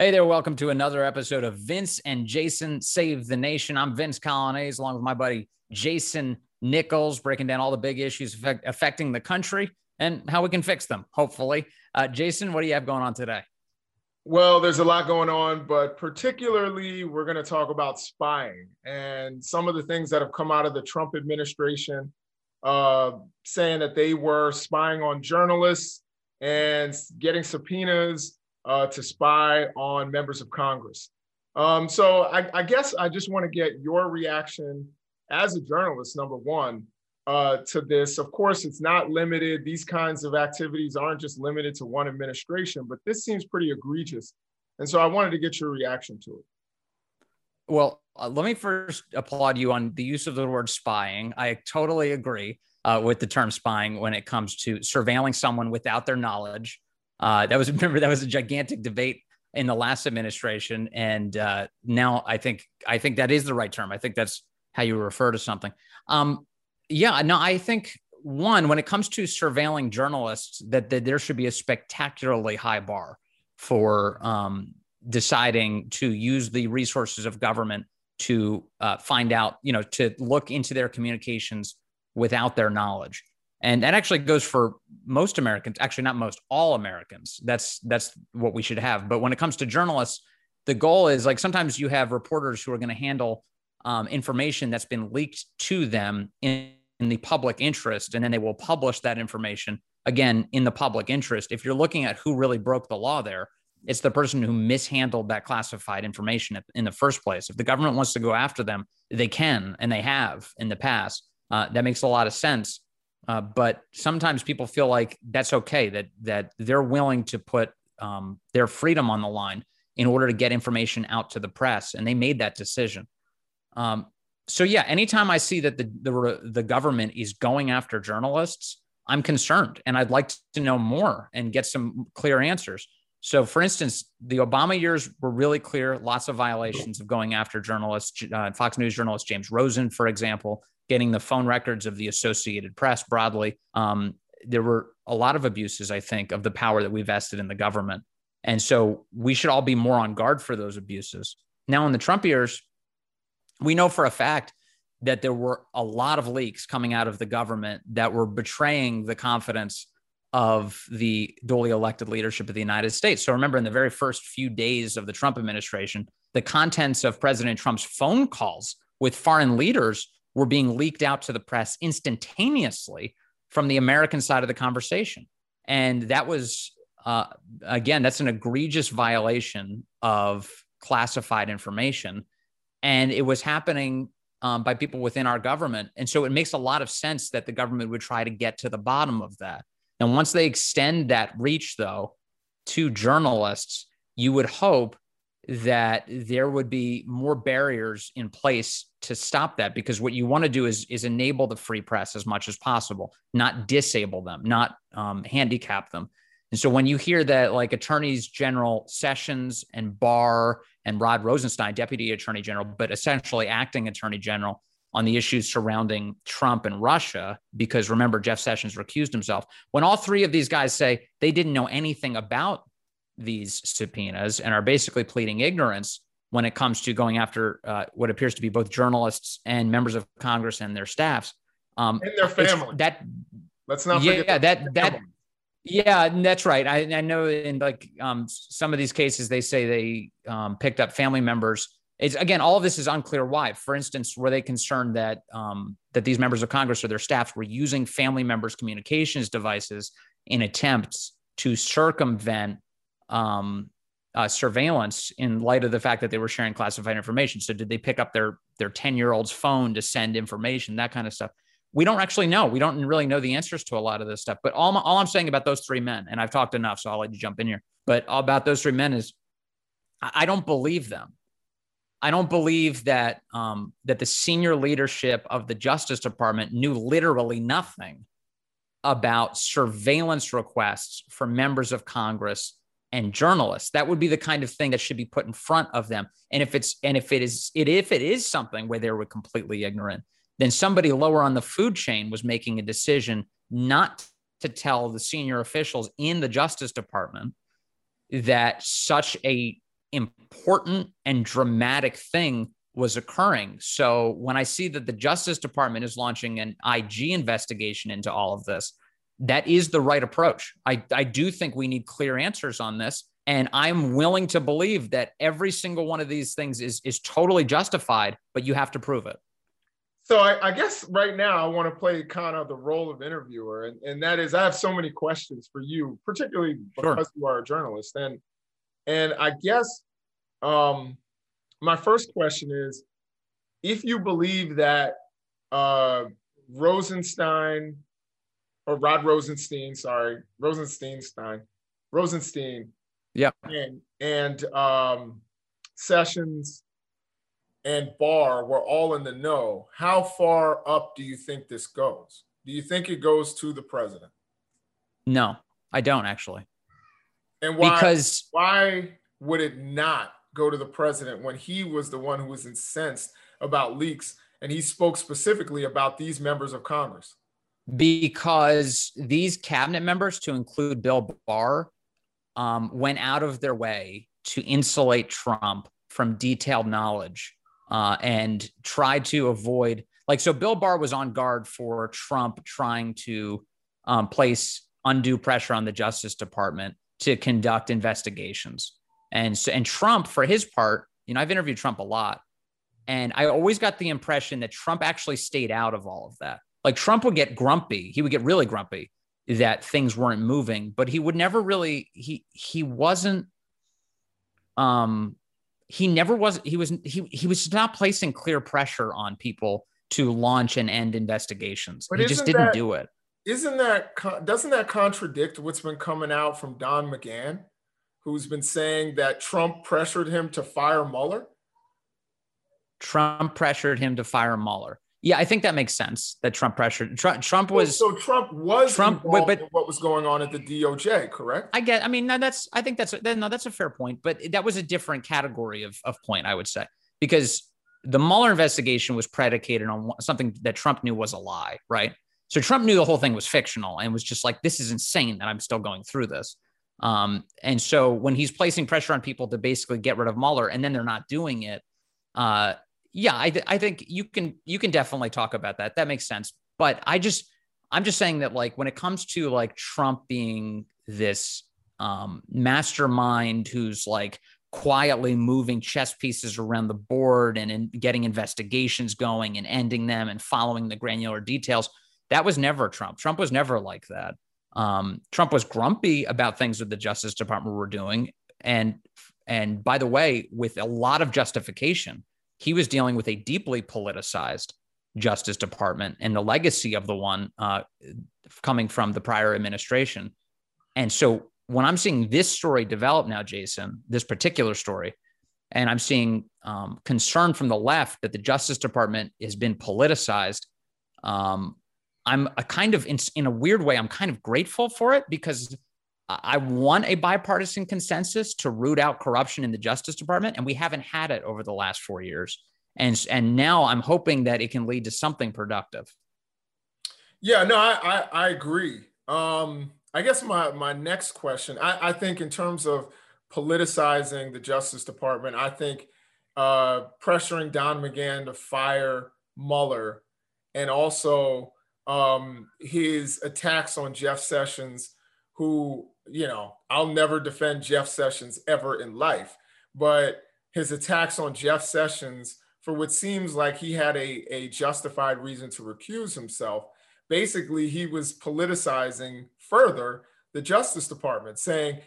Hey there, welcome to another episode of Vince and Jason Save the Nation. I'm Vince Coglianese, along with my buddy Jason Nichols, breaking down all the big issues affect, affecting the country and how we can fix them, hopefully. Uh, Jason, what do you have going on today? Well, there's a lot going on, but particularly we're going to talk about spying and some of the things that have come out of the Trump administration, uh, saying that they were spying on journalists and getting subpoenas uh, to spy on members of Congress. Um, so I, I, guess I just want to get your reaction as a journalist, number one, uh, to this. Of course, it's not limited. These kinds of activities aren't just limited to one administration, but this seems pretty egregious. And so I wanted to get your reaction to it. Well, uh, let me first applaud you on the use of the word spying. I totally agree uh, with the term spying when it comes to surveilling someone without their knowledge uh, that was remember that was a gigantic debate in the last administration, and uh, now I think I think that is the right term. I think that's how you refer to something. Um, yeah, no, I think one when it comes to surveilling journalists, that, that there should be a spectacularly high bar for um, deciding to use the resources of government to uh, find out, you know, to look into their communications without their knowledge and that actually goes for most Americans. Actually, not most, all Americans. That's that's what we should have. But when it comes to journalists, the goal is like sometimes you have reporters who are going to handle um, information that's been leaked to them in, in the public interest, and then they will publish that information again in the public interest. If you're looking at who really broke the law there, it's the person who mishandled that classified information in the first place. If the government wants to go after them, they can, and they have in the past. Uh, that makes a lot of sense. Uh, but sometimes people feel like that's okay that that they're willing to put um, their freedom on the line in order to get information out to the press, and they made that decision. Um, so yeah, anytime I see that the, the the government is going after journalists, I'm concerned, and I'd like to know more and get some clear answers. So, for instance, the Obama years were really clear, lots of violations of going after journalists. Uh, Fox News journalist James Rosen, for example, getting the phone records of the Associated Press broadly. Um, there were a lot of abuses, I think, of the power that we vested in the government. And so we should all be more on guard for those abuses. Now, in the Trump years, we know for a fact that there were a lot of leaks coming out of the government that were betraying the confidence of the duly elected leadership of the United States. So remember, in the very first few days of the Trump administration, the contents of President Trump's phone calls with foreign leaders were being leaked out to the press instantaneously from the American side of the conversation. And that was, uh, again, that's an egregious violation of classified information. And it was happening um, by people within our government. And so it makes a lot of sense that the government would try to get to the bottom of that. And once they extend that reach, though, to journalists, you would hope that there would be more barriers in place to stop that because what you want to do is is enable the free press as much as possible not disable them not um, handicap them. And so when you hear that like attorneys general sessions and barr and rod rosenstein deputy attorney general but essentially acting attorney general on the issues surrounding trump and russia because remember jeff sessions recused himself when all three of these guys say they didn't know anything about these subpoenas and are basically pleading ignorance when it comes to going after uh, what appears to be both journalists and members of Congress and their staffs. Um, and their family. That let's not yeah, forget that that yeah, that's right. I, I know in like um, some of these cases they say they um, picked up family members. It's again, all of this is unclear why. For instance, were they concerned that um, that these members of Congress or their staffs were using family members' communications devices in attempts to circumvent um, uh, surveillance in light of the fact that they were sharing classified information. So did they pick up their their 10 year old's phone to send information, that kind of stuff? We don't actually know. We don't really know the answers to a lot of this stuff. But all, all I'm saying about those three men, and I've talked enough, so I'll let you jump in here. But about those three men is I don't believe them. I don't believe that um, that the senior leadership of the Justice Department knew literally nothing about surveillance requests from members of Congress and journalists. That would be the kind of thing that should be put in front of them. And if it's and if it is it if it is something where they were completely ignorant, then somebody lower on the food chain was making a decision not to tell the senior officials in the Justice Department that such a important and dramatic thing was occurring. So when I see that the Justice Department is launching an IG investigation into all of this, that is the right approach. I, I do think we need clear answers on this. And I'm willing to believe that every single one of these things is, is totally justified, but you have to prove it. So I, I guess right now I want to play kind of the role of interviewer, and, and that is I have so many questions for you, particularly because sure. you are a journalist. And and I guess um, my first question is if you believe that uh, Rosenstein or Rod Rosenstein, sorry, Rosenstein, Rosenstein, yeah, and and um, Sessions and Barr were all in the know. How far up do you think this goes? Do you think it goes to the president? No, I don't actually. And why? Because why would it not go to the president when he was the one who was incensed about leaks and he spoke specifically about these members of Congress? Because these cabinet members, to include Bill Barr, um, went out of their way to insulate Trump from detailed knowledge uh, and tried to avoid, like, so Bill Barr was on guard for Trump trying to um, place undue pressure on the Justice Department to conduct investigations. And so, and Trump, for his part, you know, I've interviewed Trump a lot, and I always got the impression that Trump actually stayed out of all of that. Like Trump would get grumpy, he would get really grumpy that things weren't moving, but he would never really he he wasn't um he never was he was he he was not placing clear pressure on people to launch and end investigations. But he just didn't that, do it. Isn't that doesn't that contradict what's been coming out from Don McGahn? who's been saying that Trump pressured him to fire Mueller? Trump pressured him to fire Mueller. Yeah, I think that makes sense. That Trump pressured Trump. Trump was so Trump was Trump, but, but what was going on at the DOJ, correct? I get. I mean, no, that's. I think that's no, that's a fair point. But that was a different category of of point, I would say, because the Mueller investigation was predicated on something that Trump knew was a lie, right? So Trump knew the whole thing was fictional and was just like, "This is insane that I'm still going through this." Um, and so when he's placing pressure on people to basically get rid of Mueller and then they're not doing it, uh, yeah, I, th- I think you can you can definitely talk about that. That makes sense. But I just I'm just saying that like when it comes to like Trump being this um, mastermind who's like quietly moving chess pieces around the board and in, getting investigations going and ending them and following the granular details. That was never Trump. Trump was never like that. Um, Trump was grumpy about things that the Justice Department were doing, and and by the way, with a lot of justification, he was dealing with a deeply politicized Justice Department and the legacy of the one uh, coming from the prior administration. And so when I'm seeing this story develop now, Jason, this particular story, and I'm seeing um, concern from the left that the Justice Department has been politicized, um, I'm a kind of in, in a weird way, I'm kind of grateful for it because I want a bipartisan consensus to root out corruption in the Justice Department, and we haven't had it over the last four years. And and now I'm hoping that it can lead to something productive. Yeah, no, I I, I agree. Um, I guess my my next question, I, I think in terms of politicizing the Justice Department, I think uh, pressuring Don McGahn to fire Mueller and also um, his attacks on Jeff Sessions, who, you know, I'll never defend Jeff Sessions ever in life, but his attacks on Jeff Sessions for what seems like he had a, a justified reason to recuse himself. Basically, he was politicizing further the Justice Department, saying,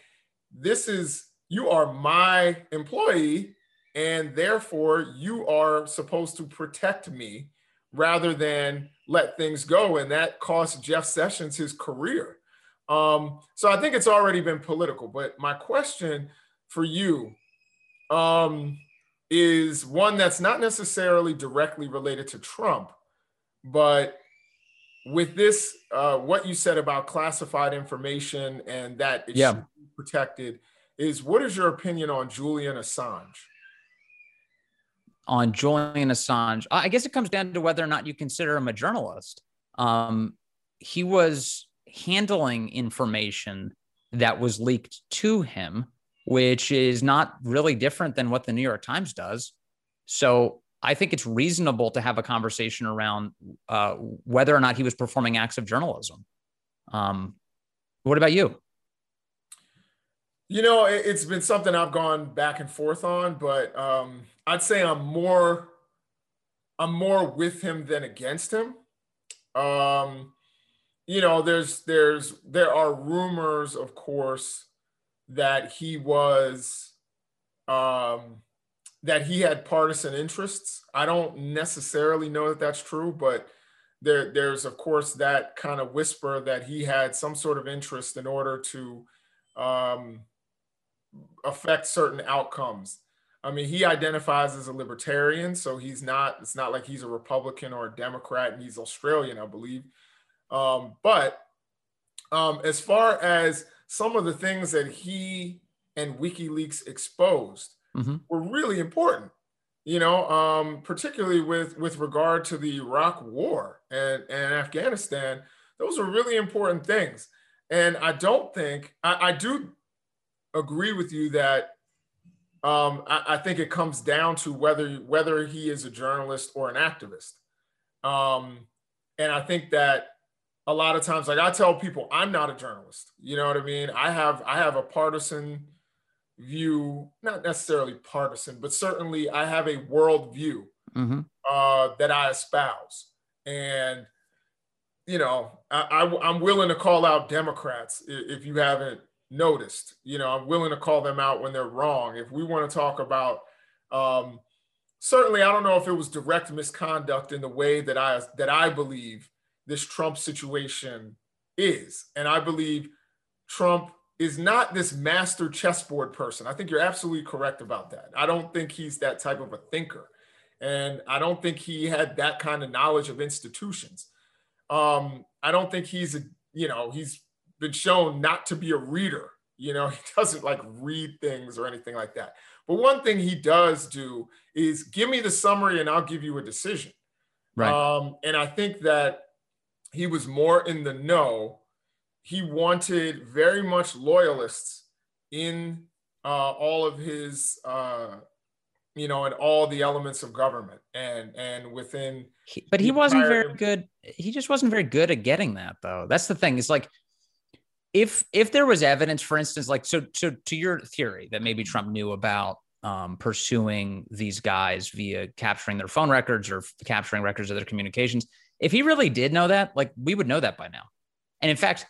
This is, you are my employee, and therefore you are supposed to protect me rather than let things go. And that cost Jeff Sessions his career. Um, so I think it's already been political. But my question for you um, is one that's not necessarily directly related to Trump, but with this, uh, what you said about classified information and that it yeah. should be protected, is what is your opinion on Julian Assange? on Julian Assange, I guess it comes down to whether or not you consider him a journalist. Um, he was handling information that was leaked to him which is not really different than what the New York Times does. So I think it's reasonable to have a conversation around uh, whether or not he was performing acts of journalism. Um, what about you? You know, it's been something I've gone back and forth on, but um, I'd say I'm more, I'm more with him than against him. Um, you know, there's, there's, there are rumors, of course, that he was, um, that he had partisan interests. I don't necessarily know that that's true, but there, there's of course that kind of whisper that he had some sort of interest in order to um, affect certain outcomes. I mean, he identifies as a libertarian, so he's not. It's not like he's a Republican or a Democrat, and he's Australian, I believe. Um, but um, as far as some of the things that he and WikiLeaks exposed, mm-hmm. were really important. You know, um, particularly with with regard to the Iraq War and and Afghanistan, those are really important things. And I don't think I, I do agree with you that um, I, I, think it comes down to whether whether he is a journalist or an activist. Um, and I think that a lot of times, like I tell people, I'm not a journalist. You know what I mean? I have I have a partisan view, not necessarily partisan, but certainly I have a world view mm-hmm. uh, that I espouse. And, you know, I, I, am willing to call out Democrats if you haven't noticed. You know, I'm willing to call them out when they're wrong. If we want to talk about, um, certainly, I don't know if it was direct misconduct in the way that I that I believe this Trump situation is, and I believe Trump is not this master chessboard person. I think you're absolutely correct about that. I don't think he's that type of a thinker. And I don't think he had that kind of knowledge of institutions. Um, I don't think he's a, you know, he's been shown not to be a reader. You know, he doesn't like read things or anything like that. But one thing he does do is give me the summary and I'll give you a decision. Right. Um, and I think that he was more in the know. He wanted very much loyalists in uh, all of his uh, you know in all the elements of government and and within he, but he wasn't very good. He just wasn't very good at getting that though. That's the thing. It's like if if there was evidence for instance like so so to your theory that maybe trump knew about um, pursuing these guys via capturing their phone records or capturing records of their communications if he really did know that like we would know that by now and in fact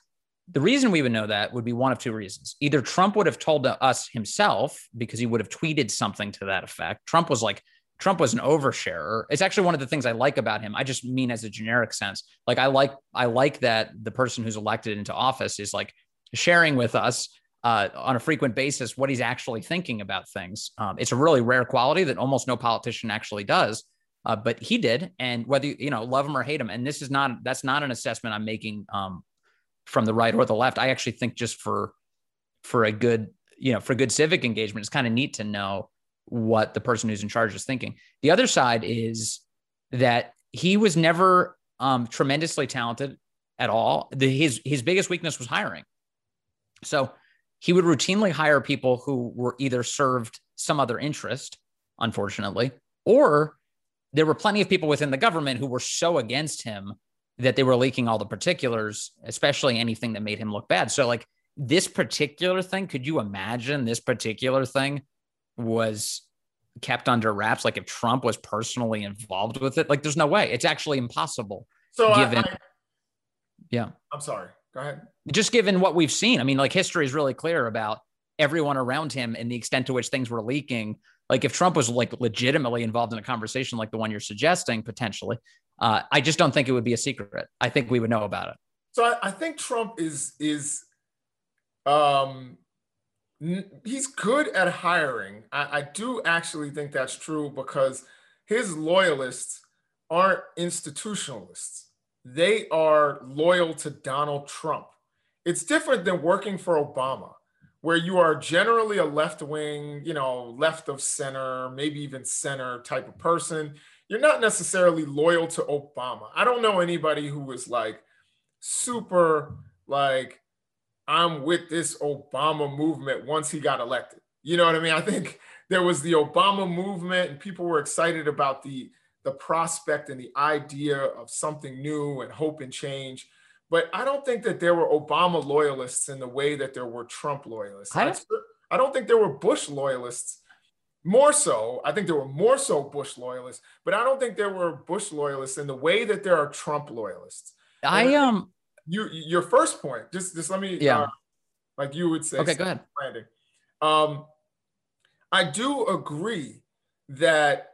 the reason we would know that would be one of two reasons. Either Trump would have told us himself because he would have tweeted something to that effect. Trump was like, Trump was an oversharer. It's actually one of the things I like about him. I just mean as a generic sense. Like I like I like that the person who's elected into office is like sharing with us uh, on a frequent basis what he's actually thinking about things. Um, it's a really rare quality that almost no politician actually does. Uh, but he did, and whether you, know love him or hate him, and this is not that's not an assessment I'm making um, from the right or the left. I actually think just for for a good, you know, for good civic engagement, it's kind of neat to know what the person who's in charge is thinking. The other side is that he was never um, tremendously talented at all. The, his his biggest weakness was hiring. So he would routinely hire people who were either served some other interest, unfortunately, or there were plenty of people within the government who were so against him that they were leaking all the particulars, especially anything that made him look bad. So, like this particular thing, could you imagine this particular thing was kept under wraps? Like if Trump was personally involved with it, like there's no way. It's actually impossible. So, given, I, I, yeah, I'm sorry. Go ahead. Just given what we've seen, I mean, like history is really clear about everyone around him and the extent to which things were leaking. Like if Trump was like legitimately involved in a conversation like the one you're suggesting, potentially, uh, I just don't think it would be a secret. I think we would know about it. So I, I think Trump is is um he's good at hiring. I, I do actually think that's true because his loyalists aren't institutionalists. They are loyal to Donald Trump. It's different than working for Obama, where you are generally a left wing, you know, left of center, maybe even center type of person you're not necessarily loyal to Obama. I don't know anybody who was like super like I'm with this Obama movement once he got elected. You know what I mean? I think there was the Obama movement, and people were excited about the the prospect and the idea of something new and hope and change. But I don't think that there were Obama loyalists in the way that there were Trump loyalists. I don't, I don't think there were Bush loyalists. More so, I think there were more so Bush loyalists, but I don't think there were Bush loyalists in the way that there are Trump loyalists. I um you your first point, just just let me yeah, uh, like you would say. Okay, go ahead. Branding. Um, I do agree that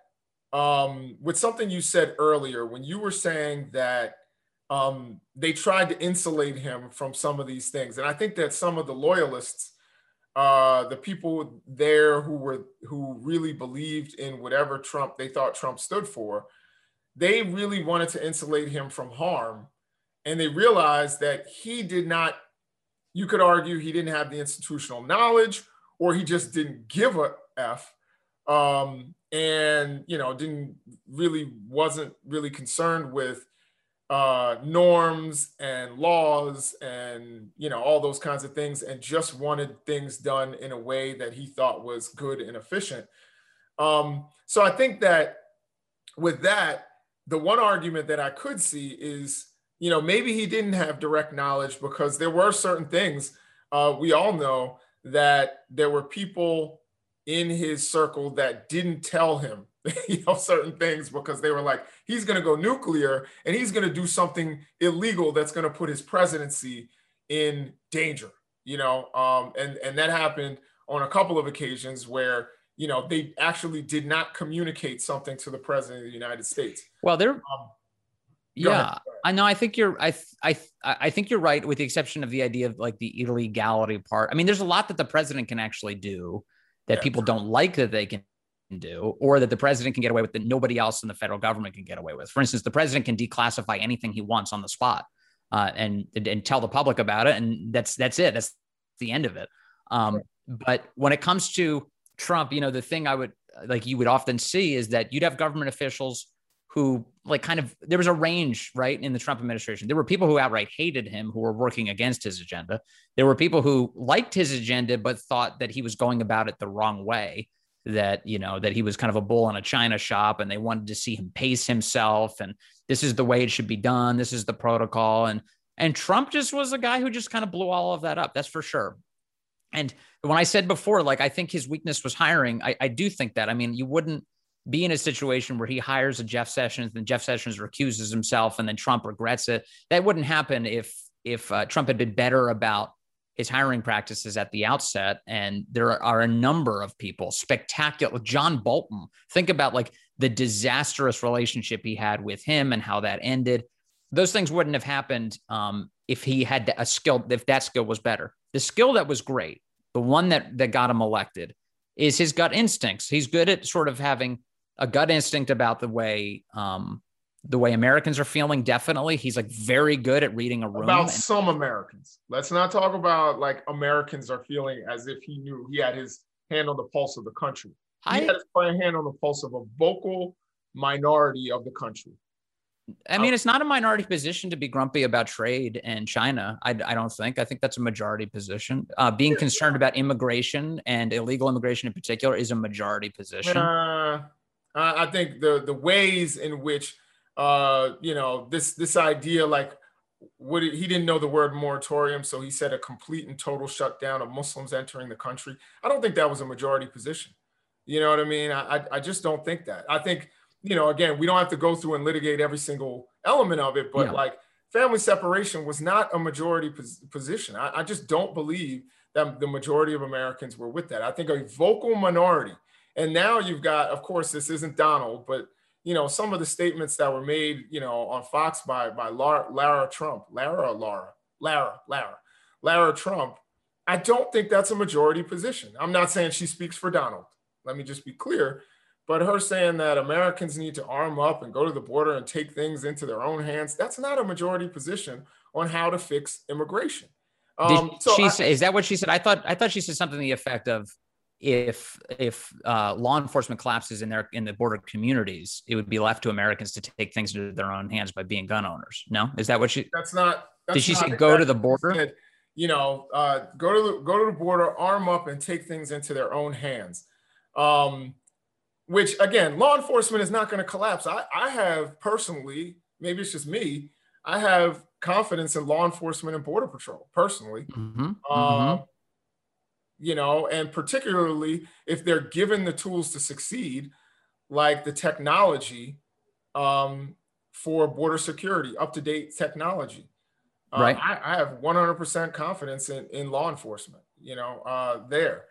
um, with something you said earlier when you were saying that um, they tried to insulate him from some of these things, and I think that some of the loyalists, uh, the people there who were who really believed in whatever Trump they thought Trump stood for, they really wanted to insulate him from harm, and they realized that he did not. You could argue he didn't have the institutional knowledge, or he just didn't give a f, um, and you know didn't really wasn't really concerned with uh, norms and laws and you know all those kinds of things and just wanted things done in a way that he thought was good and efficient. Um, so i think that with that the one argument that i could see is you know maybe he didn't have direct knowledge because there were certain things uh, we all know that there were people in his circle that didn't tell him you know certain things because they were like he's going to go nuclear and he's going to do something illegal that's going to put his presidency in danger you know? Um, and and that happened on a couple of occasions where you know they actually did not communicate something to the president of the united states. Well there um, yeah i know i think you're i i i think you're right with the exception of the idea of like the illegality part. I mean there's a lot that the president can actually do that yeah. people don't like that they can do, or that the president can get away with that nobody else in the federal government can get away with. For instance, the president can declassify anything he wants on the spot uh, and and tell the public about it, and that's that's it. That's the end of it. Um, but when it comes to Trump, you know, the thing I would like you would often see is that you'd have government officials who like kind of there was a range right in the Trump administration. There were people who outright hated him who were working against his agenda. There were people who liked his agenda but thought that he was going about it the wrong way that you know that he was kind of a bull in a china shop and they wanted to see him pace himself and this is the way it should be done this is the protocol. And and trump just was a guy who just kind of blew all of that up that's for sure. And when i said before like i think his weakness was hiring i, I do think that. I mean you wouldn't be in a situation where he hires a jeff sessions and jeff sessions recuses himself and then trump regrets it. That wouldn't happen if if uh, trump had been better about his hiring practices at the outset. And there are a number of people, spectacular. John Bolton, think about like the disastrous relationship he had with him and how that ended. Those things wouldn't have happened um, if he had a skill, if that skill was better. The skill that was great, the one that, that got him elected, is his gut instincts. He's good at sort of having a gut instinct about the way um, the way Americans are feeling. Definitely, he's like very good at reading a room. About and- some Americans. Let's not talk about like Americans are feeling as if he knew he had his hand on the pulse of the country. He I, had his hand on the pulse of a vocal minority of the country. I mean, it's not a minority position to be grumpy about trade and China. I, I don't think. I think that's a majority position. Uh, being concerned about immigration and illegal immigration in particular is a majority position. Uh, I think the the ways in which uh, you know, this this idea like what he didn't know the word moratorium, so he said a complete and total shutdown of Muslims entering the country. I don't think that was a majority position. You know what I mean? I I just don't think that. I think you know, again, we don't have to go through and litigate every single element of it, but yeah. like family separation was not a majority pos- position. I, I just don't believe that the majority of Americans were with that. I think a vocal minority. And now you've got, of course, this isn't Donald, but you know, some of the statements that were made, you know, on Fox by by Lara, Lara Trump, Lara, Lara, Lara, Lara, Lara Trump. I don't think that's a majority position. I'm not saying she speaks for Donald. Let me just be clear. But her saying that Americans need to arm up and go to the border and take things into their own hands, that's not a majority position on how to fix immigration. Um, so she I, say, is that what she said? I thought I thought she said something to the effect of if if uh, law enforcement collapses in their in the border communities, it would be left to Americans to take things into their own hands by being gun owners. No, is that what she? That's not. That's did she say go to the border? you know, uh, go to the, go to the border, arm up, and take things into their own hands. Um, which again, law enforcement is not going to collapse. I, I have personally, maybe it's just me, I have confidence in law enforcement and border patrol personally. Mm-hmm. Uh, mm-hmm. You know, and particularly if they're given the tools to succeed, like the technology um, for border security, up to date technology. Uh, right. I, I, have 100% confidence in, in law enforcement, you know, uh, there.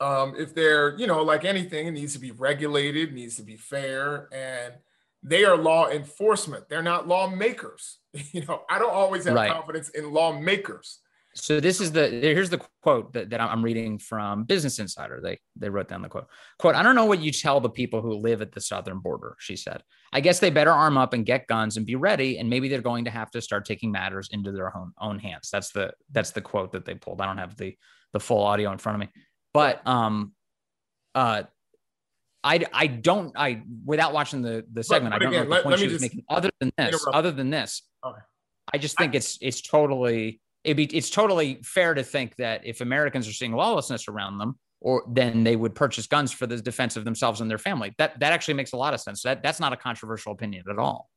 Um, if they're, you know, like anything, it needs to be regulated, needs to be fair, and they are law enforcement. They're not lawmakers. you know, I don't always have right. confidence in lawmakers. So this is the here's the quote that, that I'm reading from Business Insider. They they wrote down the quote. Quote, I don't know what you tell the people who live at the southern border, she said. I guess they better arm up and get guns and be ready, and maybe they're going to have to start taking matters into their own own hands. That's the that's the quote that they pulled. I don't have the the full audio in front of me. But um uh I, I don't I without watching the the segment but, but I don't again, know what the point she was making other than this interrupt. other than this okay. I just think I, it's it's totally it'd be it's totally fair to think that if Americans are seeing lawlessness around them, or then they would purchase guns for the defense of themselves and their family. That that actually makes a lot of sense. That that's not a controversial opinion at all.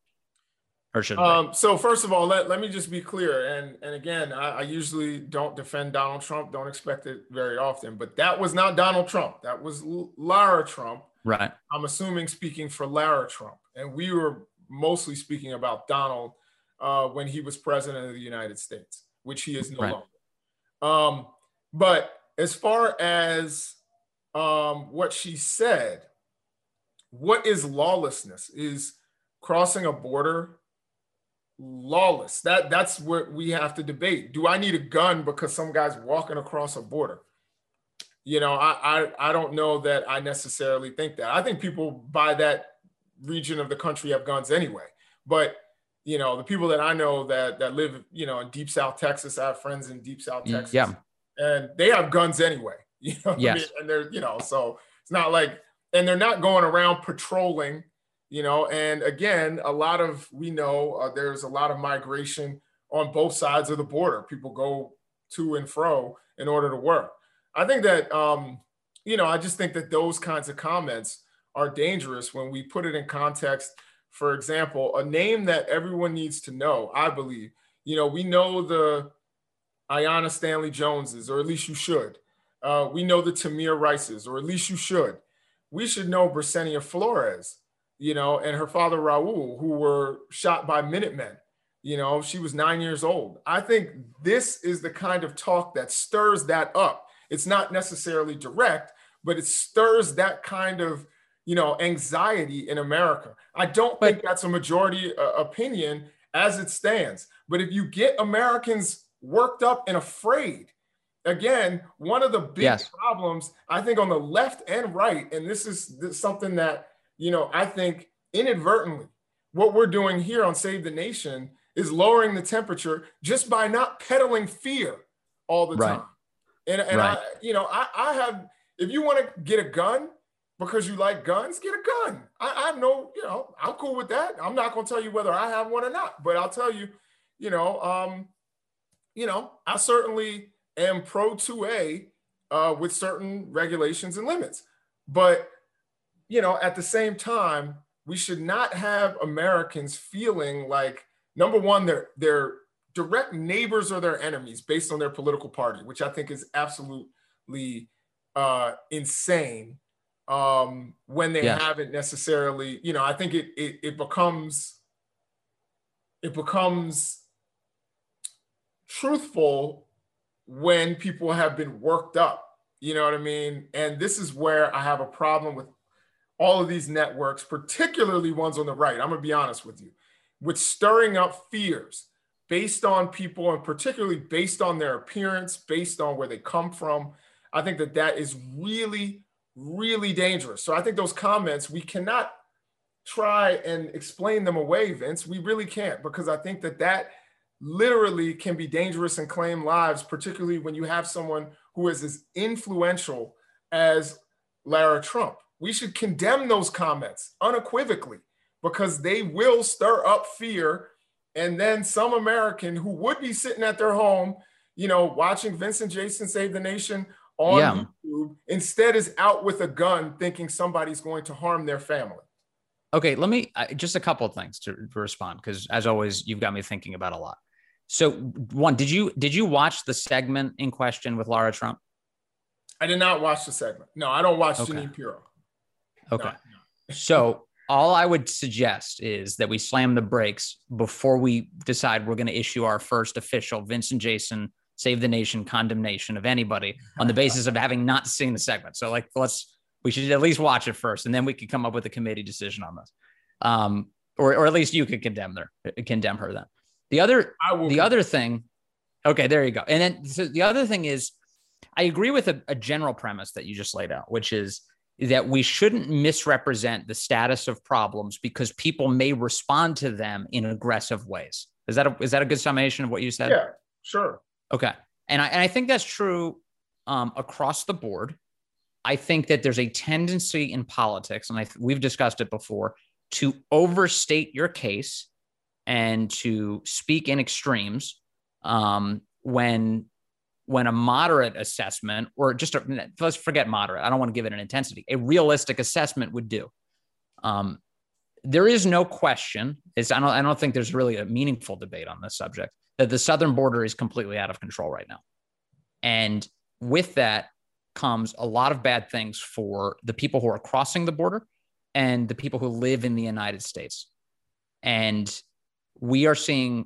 Or should um, so first of all, let, let me just be clear. And and again, I, I usually don't defend Donald Trump. Don't expect it very often. But that was not Donald Trump. That was Lara Trump. Right. I'm assuming speaking for Lara Trump. And we were mostly speaking about Donald uh, when he was president of the United States which he is no right. longer. Um, but as far as um, what she said, what is lawlessness? Is crossing a border lawless? That that's what we have to debate. Do I need a gun because some guy's walking across a border? You know, I, I I don't know that I necessarily think that. I think people by that region of the country have guns anyway. But you know, the people that I know that that live, you know, in deep South Texas, I have friends in deep South Texas. Yeah. And they have guns anyway. You know, yes. I mean? and they're, you know, so it's not like, and they're not going around patrolling, you know, and again, a lot of, we know uh, there's a lot of migration on both sides of the border. People go to and fro in order to work. I think that, um, you know, I just think that those kinds of comments are dangerous when we put it in context for example, a name that everyone needs to know, I believe. You know, we know the Aiyana Stanley Joneses, or at least you should. Uh, we know the Tamir Rices, or at least you should. We should know Brisenia Flores, you know, and her father Raul, who were shot by Minutemen. You know, she was nine years old. I think this is the kind of talk that stirs that up. It's not necessarily direct, but it stirs that kind of you know, anxiety in America. I don't but, think that's a majority uh, opinion as it stands. But if you get Americans worked up and afraid, again, one of the big yes. problems I think on the left and right, and this is, this something that you know I think inadvertently, what we're doing here on Save the Nation is lowering the temperature just by not peddling fear all the right. time. And, and right. I, you know, I, I have, if you want to get a gun, because you like guns, get a gun. I, I know, you know, I'm cool with that. I'm not to tell you whether I have one or not, but I'll tell you, you know, um, you know, I certainly am pro 2A uh, with certain regulations and limits. But, you know, at the same time, we should not have Americans feeling like number one, they're they're direct neighbors or their enemies based on their political party, which I think is absolutely uh, insane um, when they yes. haven't necessarily, you know, I think it, it it becomes it becomes truthful when people have been worked up. You know what I mean? And this is where I have a problem with all of these networks, particularly ones on the right. I'm gonna be honest with you, with stirring up fears based on people and particularly based on their appearance, based on where they come from. I think that that is really really dangerous. So I think those comments, we cannot try and explain them away, Vince. We really can't because I think that that literally can be dangerous and claim lives, particularly when you have someone who is as influential as Lara Trump. We should condemn those comments unequivocally because they will stir up fear. And then some American who would be sitting at their home you know, watching Vince and Jason save the nation on yeah. YouTube, instead is out with a gun thinking somebody's going to harm their family. Okay, let me uh, just a couple of things to, to respond because as always, you've got me thinking about a lot. So, one, did you did you watch the segment in question with Lara Trump? I did not watch the segment. No, I don't watch okay. Jeanine Pirro. Okay. No, no. so all I would suggest is that we slam the brakes before we decide we're going to issue our first official Vince and Jason Save the Nation condemnation of anybody on the basis of having not seen the segment. So, like, let's we should at least watch it first, and then we could come up with a committee decision on this. Um, or, or at least you could condemn her, condemn her then. The other, the other thing, okay, there you go. And then so the other thing is, I agree with a, a general premise that you just laid out, which is that we shouldn't misrepresent the status of problems because people may respond to them in aggressive ways. Is that a, is that a good summation of what you said? Yeah, sure. Okay, and I and I think that's true um, across the board. I think that there's a tendency in politics, and I, we've discussed it before, to overstate your case and to speak in extremes um, when when a moderate assessment or just a, let's forget moderate. I don't want to give it an intensity. A realistic assessment would do. Um, there is no question it's, I, don't, I don't think there's really a meaningful debate on this subject that the southern border is completely out of control right now and with that comes a lot of bad things for the people who are crossing the border and the people who live in the united states and we are seeing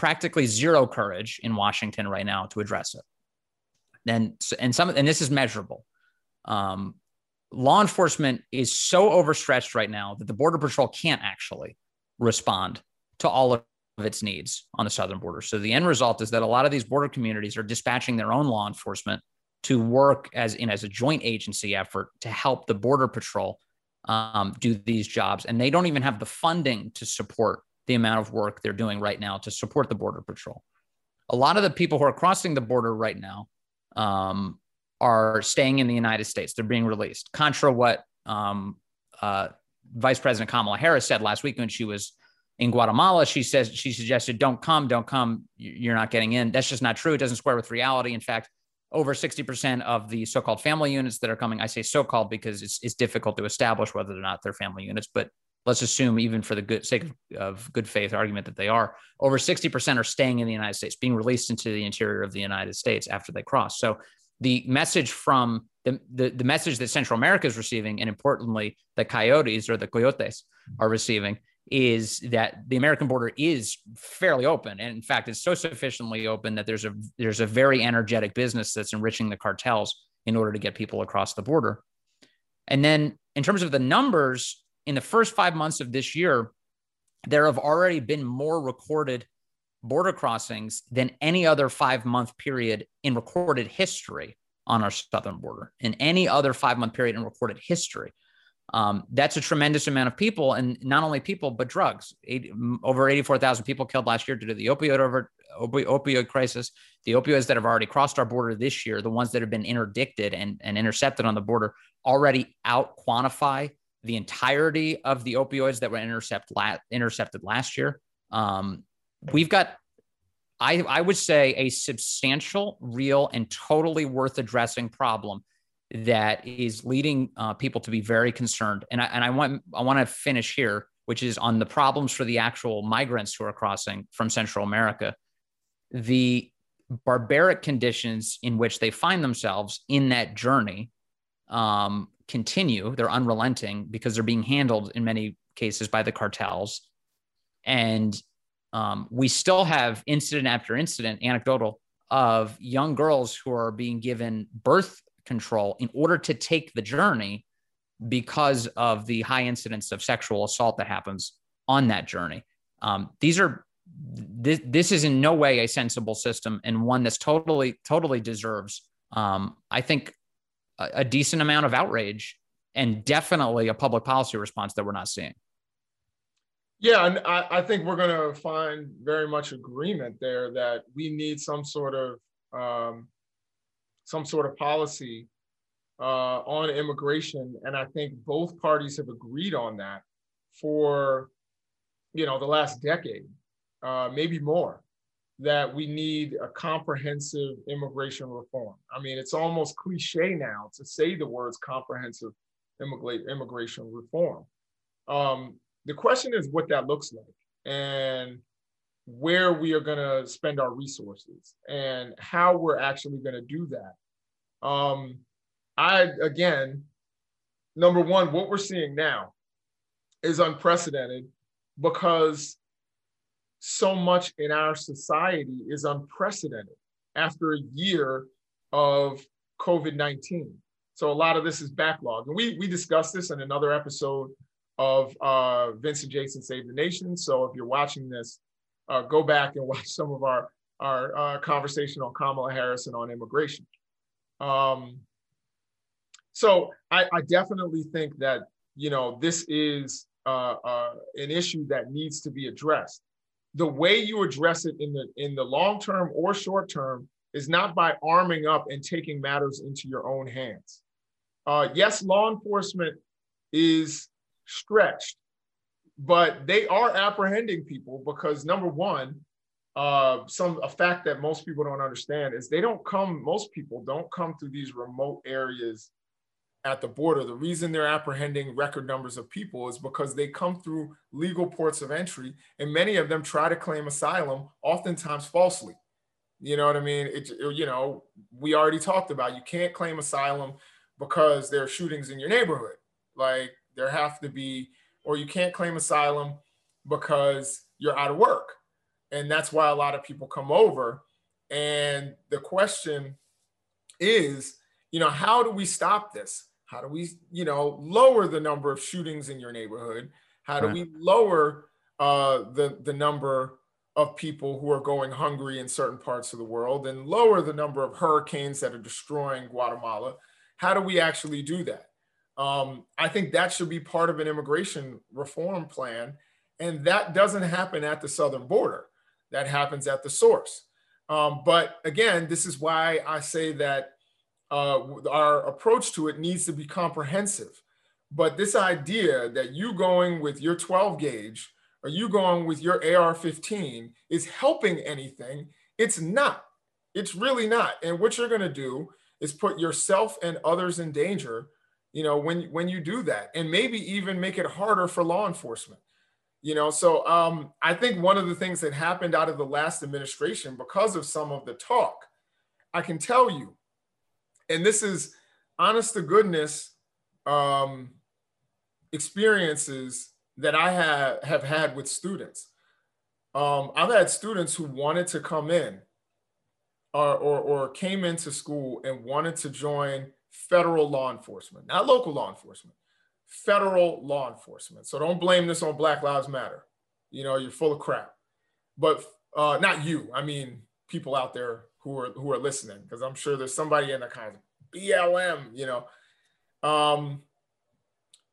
practically zero courage in Washington right now to address it. And and some and this is measurable. Um, law enforcement is so overstretched right now that the border patrol can't actually respond to all of its needs on the southern border. So the end result is that a lot of these border communities are dispatching their own law enforcement to work as in as a joint agency effort to help the border patrol um, do these jobs, and they don't even have the funding to support the amount of work they're doing right now to support the Border Patrol. A lot of the people who are crossing the border right now um, are staying in the United States. They're being released. Contra what um, uh, Vice President Kamala Harris said last week when she was in Guatemala, she says she suggested, "Don't come, don't come. You're not getting in." That's just not true. It doesn't square with reality. In fact, over 60% of the so-called family units that are coming, I say so-called because it's, it's difficult to establish whether or not they're family units, but let's assume even for the good sake of, good faith argument that they are over 60% are staying in the united states being released into the interior of the united states after they cross so the message from the, the, the message that central america is receiving and importantly the coyotes or the coyotes are receiving is that the american border is fairly open and in fact it's so sufficiently open that there's a there's a very energetic business that's enriching the cartels in order to get people across the border and then in terms of the numbers in the first five months of this year, there have already been more recorded border crossings than any other five month period in recorded history on our southern border, in any other five month period in recorded history. Um, that's a tremendous amount of people, and not only people, but drugs. Eight, over 84,000 people killed last year due to the opioid over, opioid crisis. The opioids that have already crossed our border this year, the ones that have been interdicted and, and intercepted on the border, already out quantify the entirety of the opioids that were intercept la- intercepted last year. Um, we've got, I, I would say, a substantial, real, and totally worth addressing problem that is leading uh, people to be very concerned. And I, and I want I want to finish here, which is on the problems for the actual migrants who are crossing from Central America. The barbaric conditions in which they find themselves in that journey um, continue. They're unrelenting because they're being handled in many cases by the cartels. And um, we still have incident after incident, anecdotal, of young girls who are being given birth control in order to take the journey because of the high incidence of sexual assault that happens on that journey. Um, these are this, this is in no way a sensible system and one that's totally totally deserves um, I think a, a decent amount of outrage and definitely a public policy response that we're not seeing. Yeah, and I, I think we're going to find very much agreement there that we need some sort of um, some sort of policy uh, on immigration, and I think both parties have agreed on that for you know the last decade, uh, maybe more. that we need a comprehensive immigration reform. I mean, it's almost cliche now to say the words comprehensive immigration reform. Um, the question is what that looks like and where we are going to spend our resources and how we're actually going to do that. Um, I, again, number one, what we're seeing now is unprecedented because so much in our society is unprecedented after a year of COVID 19. So a lot of this is backlog. And we, we discussed this in another episode of uh, Vince and Jason Save the Nation. So if you're watching this, uh, go back and watch some of our, our uh, conversation on Kamala Harris and on immigration. Um, so I, I definitely think that, you know, this is uh, uh, an issue that needs to be addressed the way you address it in the in the long term or short term is not by arming up and taking matters into your own hands. Uh, yes, law enforcement is stretched, but they are apprehending people because number one, uh, some a fact that most people don't understand is they don't come. Most people don't come through these remote areas at the border. The reason they're apprehending record numbers of people is because they come through legal ports of entry, and many of them try to claim asylum, oftentimes falsely. You know what I mean? It, you know, we already talked about you can't claim asylum because there are shootings in your neighborhood. Like there have to be, or you can't claim asylum because you're out of work. And that's why a lot of people come over. And the question is, you know, how do we stop this? How do we, you know, lower the number of shootings in your neighborhood? How do right. we lower uh, the the number of people who are going hungry in certain parts of the world and lower the number of hurricanes that are destroying Guatemala? How do we actually do that? Um, I think that should be part of an immigration reform plan, and that doesn't happen at the southern border. That happens at the source. Um, but again, this is why I say that uh, our approach to it needs to be comprehensive. But this idea that you going with your 12 gauge or you going with your AR 15 is helping anything, it's not. It's really not. And what you're going to do is put yourself and others in danger you know when when you do that and maybe even make it harder for law enforcement you know so um, i think one of the things that happened out of the last administration because of some of the talk i can tell you and this is honest to goodness um, experiences that I have, have had with students. Um, I've had students who wanted to come in or, or, or came into school and wanted to join federal law enforcement, not local law enforcement, federal law enforcement. So don't blame this on Black Lives Matter. You know, you're full of crap. But uh, not you. I mean, people out there who are who are listening because I'm sure there's somebody in the kind of BLM, you know, um,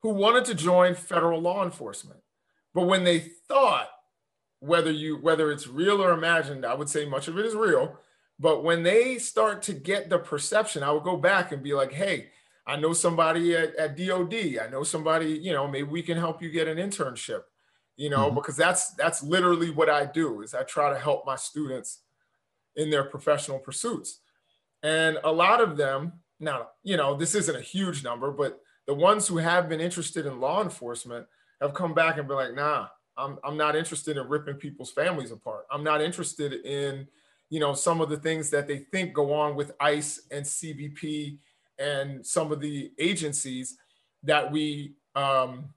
who wanted to join federal law enforcement, but when they thought whether you whether it's real or imagined, I would say much of it is real. But when they start to get the perception, I would go back and be like, hey, I know somebody at, at DOD. I know somebody, you know, maybe we can help you get an internship, you know, mm-hmm. because that's that's literally what I do is I try to help my students in their professional pursuits. And a lot of them, now, you know, this isn't a huge number, but the ones who have been interested in law enforcement have come back and been like, nah, I'm, I'm not interested in ripping people's families apart. I'm not interested in, you know, some of the things that they think go on with ICE and CBP and some of the agencies that we, um,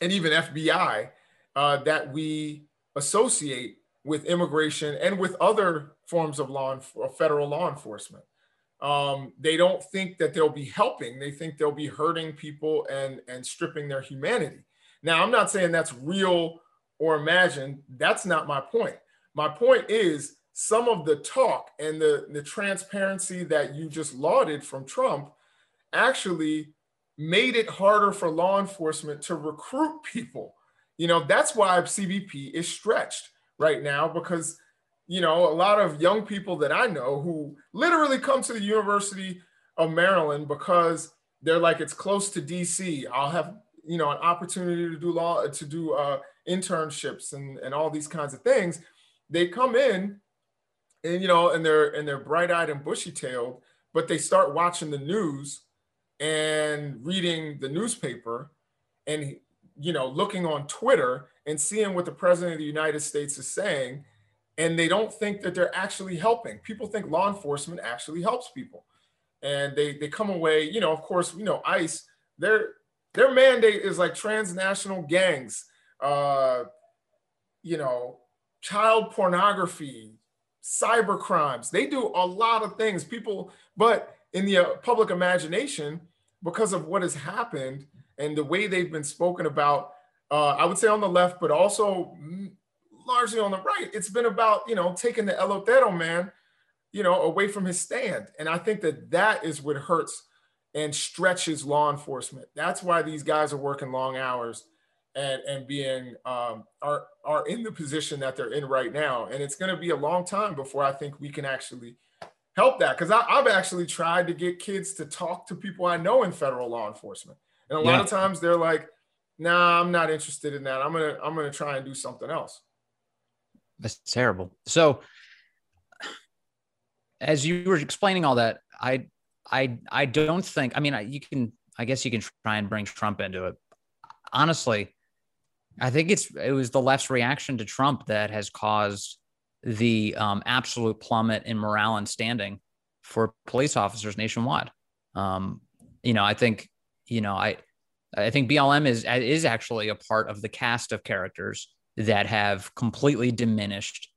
and even FBI, uh, that we associate with immigration and with other forms of law of federal law enforcement. Um, they don't think that they'll be helping. They think they'll be hurting people and and stripping their humanity. Now, I'm not saying that's real or imagined. That's not my point. My point is some of the talk and the, the transparency that you just lauded from Trump actually made it harder for law enforcement to recruit people. You know, that's why CBP is stretched right now because you know a lot of young people that I know who literally come to the University of Maryland because they're like it's close to DC. I'll have you know an opportunity to do law to do uh, internships and and all these kinds of things. They come in and you know, and they're and they're bright-eyed and bushy-tailed, but they start watching the news and reading the newspaper and you know looking on twitter and seeing what the president of the united states is saying and they don't think that they're actually helping. People think law enforcement actually helps people. And they they come away you know of course you know ice their their mandate is like transnational gangs uh you know child pornography cyber crimes. They do a lot of things. People but in the uh, public imagination because of what has happened and the way they've been spoken about uh, i would say on the left but also largely on the right it's been about you know taking the elotero man you know away from his stand. And i think that that is what hurts and stretches law enforcement. That's why these guys are working long hours and and being um, are are in the position that they're in right now and it's going to be a long time before i think we can actually help that because I've actually tried to get kids to talk to people I know in federal law enforcement, and a yeah. lot of times they're like, "Nah, I'm not interested in that. I'm gonna I'm gonna try and do something else." That's terrible. So, as you were explaining all that, I I I don't think. I mean, I, you can. I guess you can try and bring Trump into it. Honestly, I think it's it was the left's reaction to Trump that has caused the um, absolute plummet in morale and standing for police officers nationwide. Um, you know, I think, you know, I, I think BLM is is actually a part of the cast of characters that have completely diminished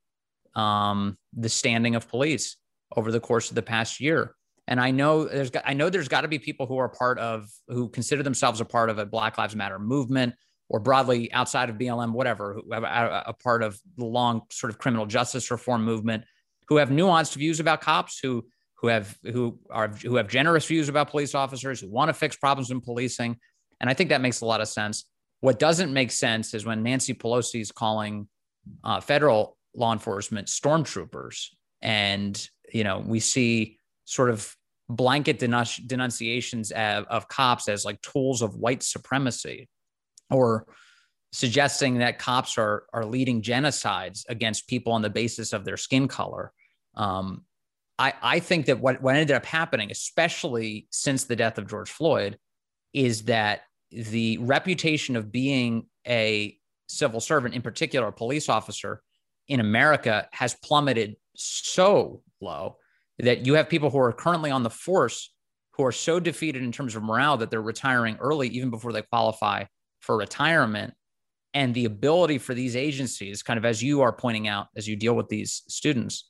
um, the standing of police over the course of the past year. And I know there's I know there's got to be people who are part of who consider themselves a part of a Black Lives Matter movement or broadly outside of BLM, whatever, who have a, a part of the long sort of criminal justice reform movement, who have nuanced views about cops, who who have who are who have generous views about police officers, who want to fix problems in policing, and I think that makes a lot of sense. What doesn't make sense is when Nancy Pelosi is calling uh, federal law enforcement stormtroopers, and you know we see sort of blanket denunciations of, of cops as like tools of white supremacy or suggesting that cops are are leading genocides against people on the basis of their skin color. Um, I, I think that what, what ended up happening, especially since the death of George Floyd, is that the reputation of being a civil servant, in particular a police officer in America, has plummeted so low that you have people who are currently on the force who are so defeated in terms of morale that they're retiring early, even before they qualify for retirement. And the ability for these agencies kind of as you are pointing out as you deal with these students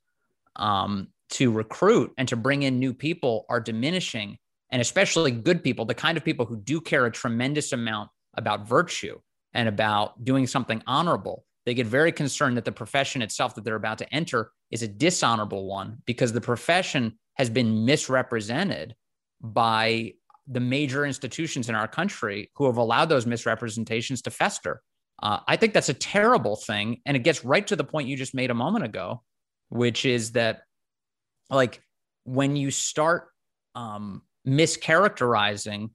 um, to recruit and to bring in new people are diminishing. And especially good people the kind of people who do care a tremendous amount about virtue and about doing something honorable they get very concerned that the profession itself that they're about to enter is a dishonorable one because the profession has been misrepresented by the major institutions in our country who have allowed those misrepresentations to fester. Uh, I think that's a terrible thing. And it gets right to the point you just made a moment ago, which is that, like, when you start um, mischaracterizing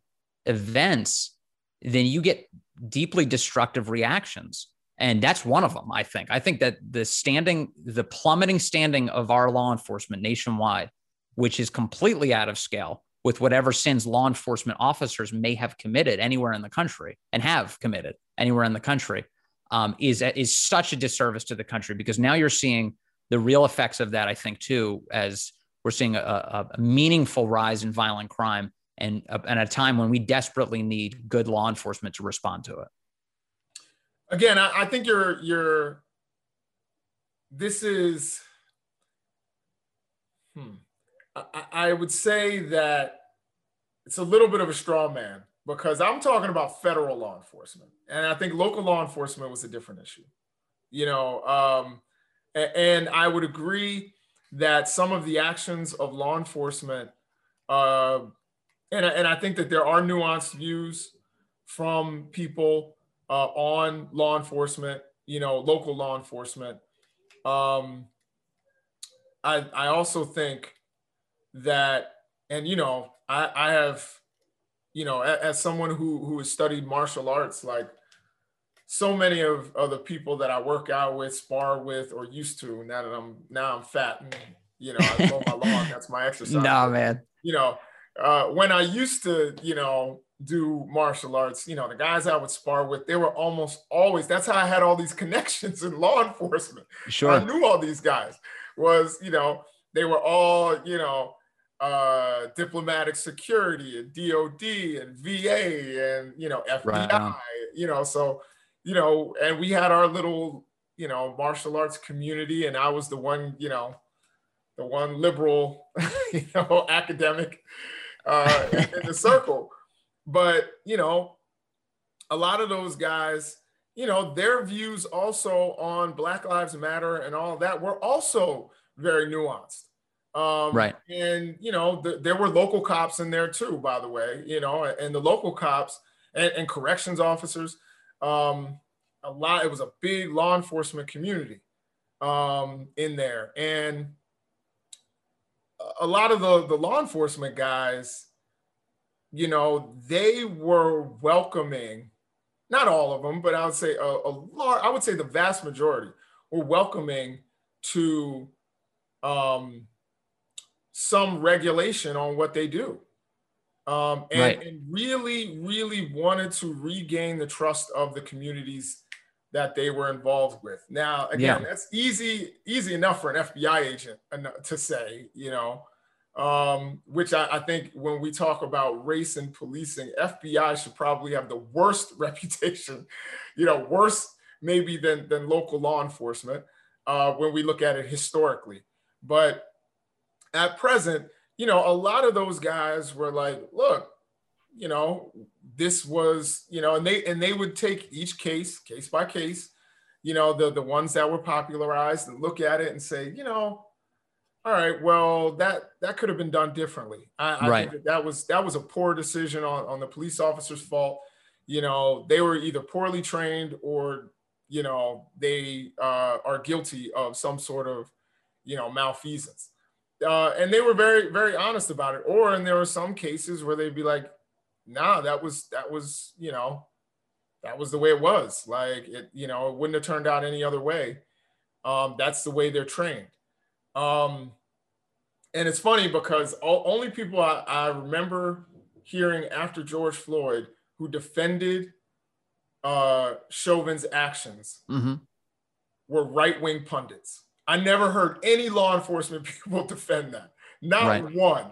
events, then you get deeply destructive reactions. And that's one of them, I think. I think that the standing, the plummeting standing of our law enforcement nationwide, which is completely out of scale with whatever sins law enforcement officers may have committed anywhere in the country and have committed anywhere in the country um, is is such a disservice to the country because now you're seeing the real effects of that. I think too, as we're seeing a, a, meaningful rise in violent crime and and a time when we desperately need good law enforcement to respond to it. Again, I, I think you're you're. This is. Hmm. I, I would say that it's a little bit of a straw man because I'm talking about federal law enforcement, and I think local law enforcement was a different issue. You know, um, and I would agree that some of the actions of law enforcement, uh, and and I think that there are nuanced views from people uh, on law enforcement. You know, local law enforcement. Um, I I also think that, and you know, I, I have, you know, as, as someone who who has studied martial arts, like so many of, of the people that I work out with, spar with, or used to. Now that I'm now I'm fat and you know I mow my lawn. That's my exercise. nah, man. You know, uh, when I used to, you know, do martial arts, you know, the guys I would spar with, they were almost always. That's how I had all these connections in law enforcement. Sure, I knew all these guys. Was you know they were all you know uh, diplomatic security and DOD and VA and you know FBI. Right you know, so you know, and we had our little you know martial arts community, and I was the one you know the one liberal you know academic uh, in the circle. But you know, a lot of those guys, you know, their views also on Black Lives Matter and all that were also very nuanced. Um, right. And, you know, the, there were local cops in there too, by the way, you know, and the local cops and, and corrections officers, um, a lot, it was a big law enforcement community um, in there. And a lot of the, the law enforcement guys, you know, they were welcoming, not all of them, but I would say a, a large, I would say the vast majority were welcoming to um, some regulation on what they do. Um, and, right. and really, really wanted to regain the trust of the communities that they were involved with. Now, again, yeah. that's easy, easy enough for an FBI agent to say, you know, um, which I, I, think when we talk about race and policing, FBI should probably have the worst reputation, you know, worse maybe than, than local law enforcement uh, when we look at it historically. But at present, you know, a lot of those guys were like, look, you know, this was, you know, and they and they would take each case, case by case, you know, the the ones that were popularized and look at it and say, you know, all right, well, that that could have been done differently. I, I right. think that, that was that was a poor decision on, on the police officer's fault. You know, they were either poorly trained or, you know, they uh, are guilty of some sort of, you know, malfeasance uh, and they were very very honest about it. Or and there were some cases where they'd be like nah that was that was you know that was the way it was. Like it you know it wouldn't have turned out any other way. Um, that's the way they're trained. Um, and it's funny because all, only people I, I remember hearing after george floyd who defended uh, chauvin's actions mm-hmm. were right-wing pundits I never heard any law enforcement people defend that. Not right. one.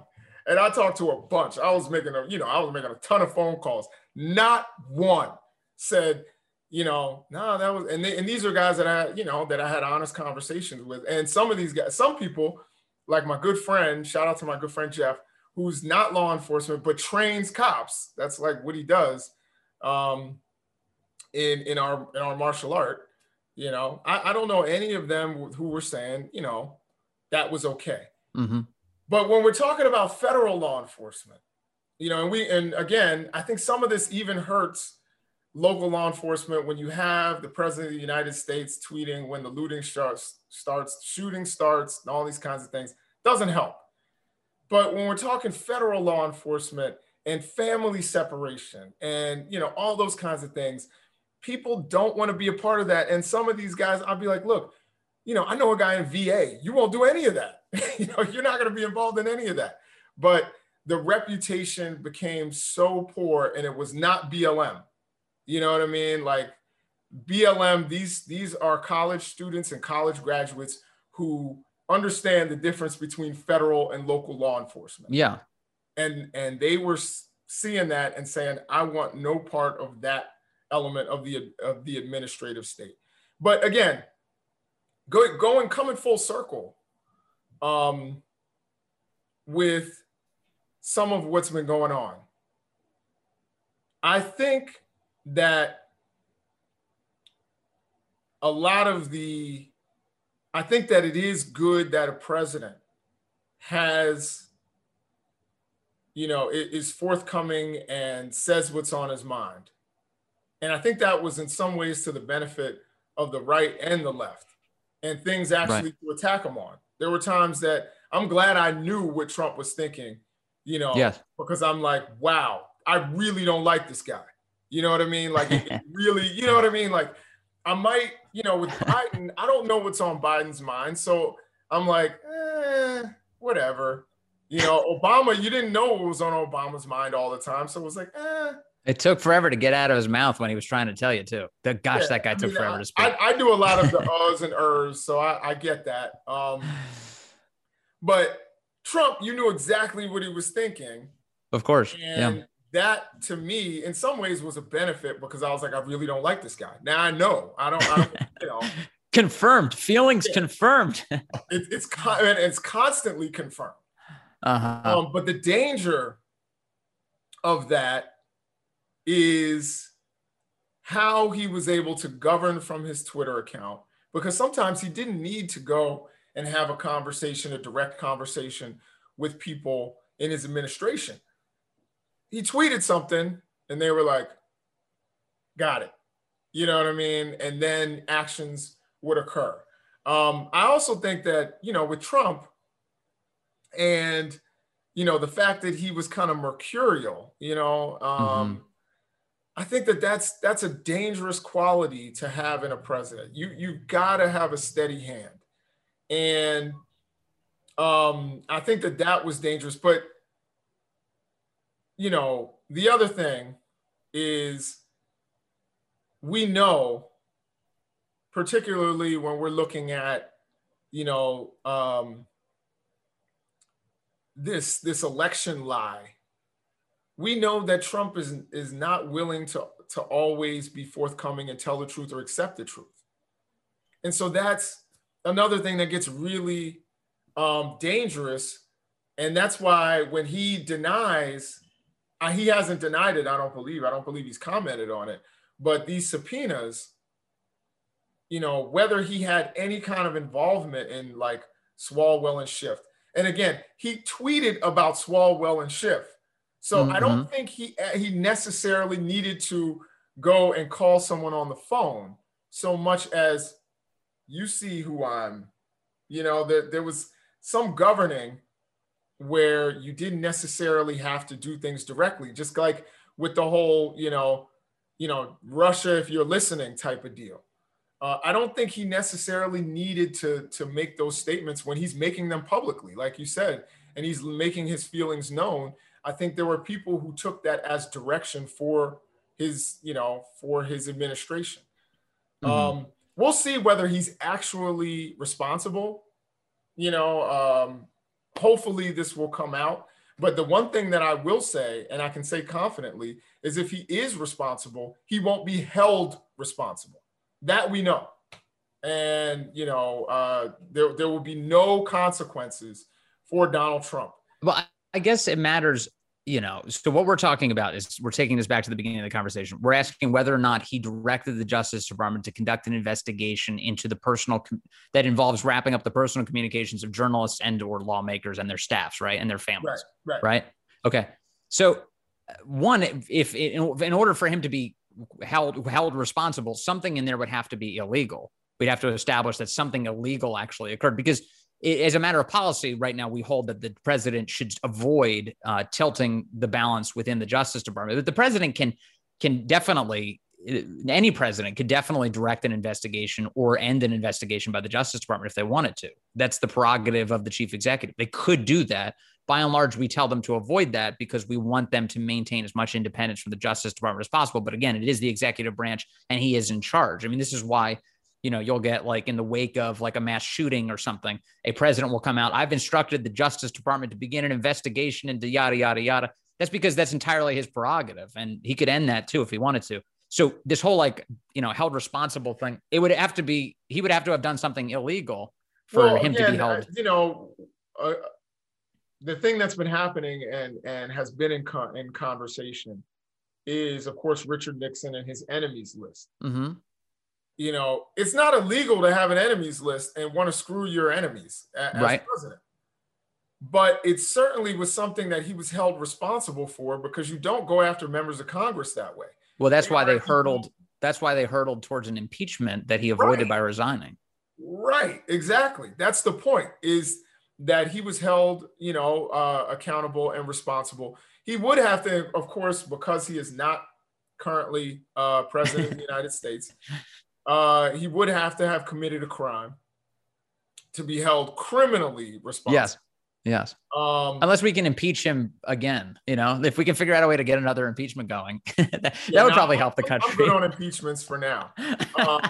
And I talked to a bunch. I was making a, you know, I was making a ton of phone calls. Not one said, you know, no, that was, and, they, and these are guys that I, you know, that I had honest conversations with. And some of these guys, some people, like my good friend, shout out to my good friend Jeff, who's not law enforcement but trains cops. That's like what he does um, in in our in our martial art. You know, I, I don't know any of them who were saying, you know, that was okay. Mm-hmm. But when we're talking about federal law enforcement, you know, and we, and again, I think some of this even hurts local law enforcement when you have the president of the United States tweeting when the looting starts, starts, shooting starts, and all these kinds of things doesn't help. But when we're talking federal law enforcement and family separation and you know all those kinds of things, people don't want to be a part of that. And some of these guys, I'll be like, look, you know, I know a guy in VA. You won't do any of that. you know, you're not going to be involved in any of that. But the reputation became so poor, and it was not BLM. You know what I mean? Like BLM, these these are college students and college graduates who understand the difference between federal and local law enforcement. Yeah. And and they were seeing that and saying, I want no part of that element of the of the administrative state. But again, go, going coming full circle um, with some of what's been going on. I think that a lot of the I think that it is good that a president has you know is forthcoming and says what's on his mind and I think that was in some ways to the benefit of the right and the left and things actually right. to attack him on. There were times that I'm glad I knew what Trump was thinking, you know, yes. because I'm like, wow, I really don't like this guy. You know what I mean? Like really, you know what I mean? Like I might, you know, with Biden, I don't know what's on Biden's mind. So I'm like, eh, whatever. You know, Obama, you didn't know what was on Obama's mind all the time. So it was like, eh. It took forever to get out of his mouth when he was trying to tell you too. The gosh, yeah, that guy I took mean, forever I, to speak. I, I, do a lot of the uhs and ers, so I, I get that. Um, but Trump, you knew exactly what he was thinking. Of course. And yeah. that to me, in some ways, was a benefit because I was like, I really don't like this guy. Now I know. I don't, I don't you know. confirmed. Feelings yeah. confirmed. it, it's it's constantly confirmed. Uh-huh. Um, but the danger of that is how he was able to govern from his Twitter account because sometimes he didn't need to go and have a conversation, a direct conversation with people in his administration. He tweeted something and they were like, got it. You know what I mean? And then actions would occur. Um, I also think that, you know, with Trump and, you know, the fact that he was kind of mercurial, you know, um, mm-hmm. I think that that's that's a dangerous quality to have in a president. You you got to have a steady hand and um, I think that that was dangerous. But you know, the other thing is we know, particularly when we're looking at, you know, um, this this election lie. We know that Trump is is not willing to to always be forthcoming and tell the truth or accept the truth. And so that's another thing that gets really um, dangerous. And that's why when he denies, uh, he hasn't denied it, I don't believe. I don't believe he's commented on it. But these subpoenas, you know, whether he had any kind of involvement in like Swalwell and Schiff. And again, he tweeted about Swalwell and Schiff. So mm-hmm. I don't mm-hmm. think he he necessarily needed to go and call someone on the phone so much as you see who I'm, you know, there, there was some governing where you didn't necessarily have to do things directly, just like with the whole, you know, you know, Russia, if you're listening type of deal. Uh, I don't think he necessarily needed to to make those statements when he's making them publicly, like you said, and he's making his feelings known. I think there were people who took that as direction for his, you know, for his administration. Mm-hmm. Um, we'll see whether he's actually responsible. You know, um, hopefully this will come out. But the one thing that I will say, and I can say confidently, is if he is responsible, he won't be held responsible. That we know. And, you know, uh, there, there will be no consequences for Donald Trump. Well, I guess it matters you know, so what we're talking about is we're taking this back to the beginning of the conversation. We're asking whether or not he directed the Justice Department to conduct an investigation into the personal com- that involves wrapping up the personal communications of journalists and or lawmakers and their staffs, right, and their families, right? Right. right? Okay. So, uh, one, if, in order for him to be held held responsible, something in there would have to be illegal. We'd have to establish that something illegal actually occurred because as a matter of policy, right now we hold that the president should avoid uh, tilting the balance within the Justice Department. But the president can can definitely any president could definitely direct an investigation or end an investigation by the Justice Department if they wanted to. That's the prerogative of the chief executive. They could do that. By and large, we tell them to avoid that because we want them to maintain as much independence from the Justice Department as possible. But again, it is the executive branch and he is in charge. I mean, this is why you know, you'll get like in the wake of like a mass shooting or something, a president will come out. I've instructed the Justice Department to begin an investigation into yada, yada, yada. That's because that's entirely his prerogative. And he could end that too if he wanted to. So this whole like, you know, held responsible thing, it would have to be, he would have to have done something illegal for well, him again, to be held. you know, uh, the thing that's been happening and and has been in con- in conversation is, of course, Richard Nixon and his enemies list. Mm-hmm you know, it's not illegal to have an enemies list and want to screw your enemies as right. president. But it certainly was something that he was held responsible for because you don't go after members of Congress that way. Well, that's why they hurdled. That's why they hurdled towards an impeachment that he avoided right. by resigning. Right. Exactly. That's the point. Is that he was held, you know, uh, accountable and responsible. He would have to, of course, because he is not currently uh, president of the United States, uh, he would have to have committed a crime to be held criminally responsible. Yes. Yes. Um, Unless we can impeach him again, you know, if we can figure out a way to get another impeachment going, that, yeah, would probably help the country. I'm good on impeachments for now. Um,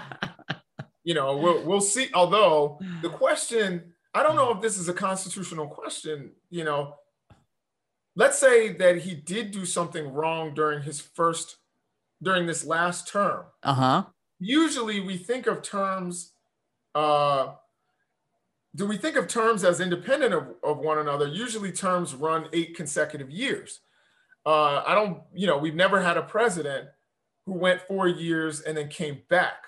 you know, we'll we'll see. Although the question, I don't know if this is a constitutional question. You know, let's say that he did do something wrong during his first, during this last term. Uh huh. Usually, we think of terms. Uh, do we think of terms as independent of, of one another? Usually terms run eight consecutive years. Uh, I don't, you know, we've never had a president who went four years and then came back,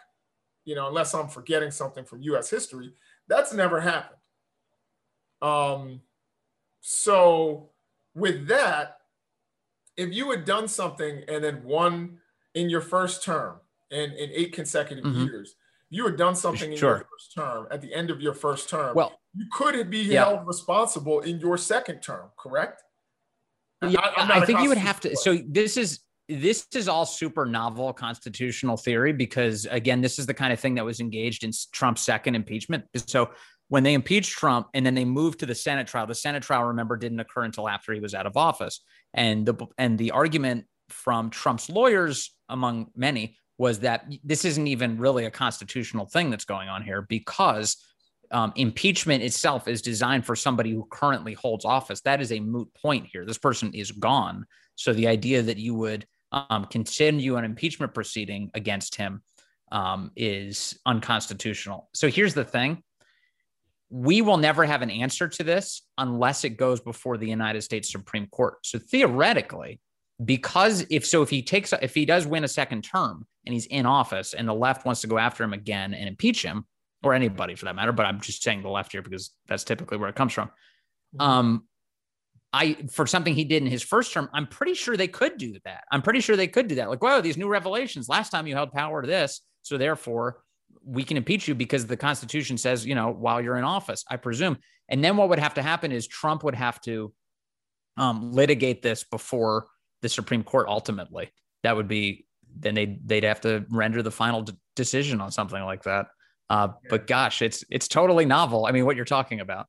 you know, unless I'm forgetting something from US history. That's never happened. Um, so with that, if you had done something and then won in your first term and in eight consecutive mm-hmm. years, you had done something in sure. your first term at the end of your first term, well, you could be yeah. held responsible in your second term, correct? Yeah, I, I think you would have to. So this is this is all super novel constitutional theory because again, this is the kind of thing that was engaged in Trump's second impeachment. So when they impeached Trump and then they moved to the Senate trial, the Senate trial, remember, didn't occur until after he was out of office. And the and the argument from Trump's lawyers, among many, was that this isn't even really a constitutional thing that's going on here because um, impeachment itself is designed for somebody who currently holds office. That is a moot point here. This person is gone. So the idea that you would um, continue an impeachment proceeding against him um, is unconstitutional. So here's the thing we will never have an answer to this unless it goes before the United States Supreme Court. So theoretically, because if so, if he takes, if he does win a second term and he's in office and the left wants to go after him again and impeach him, or anybody for that matter, but I'm just saying the left here because that's typically where it comes from. Mm-hmm. Um, I for something he did in his first term, I'm pretty sure they could do that. I'm pretty sure they could do that. Like, wow, these new revelations. Last time you held power to this, so therefore we can impeach you because the Constitution says, you know, while you're in office, I presume. And then what would have to happen is Trump would have to um, litigate this before the Supreme Court ultimately. That would be then they'd they'd have to render the final d- decision on something like that. Uh, but gosh, it's it's totally novel. I mean, what you're talking about.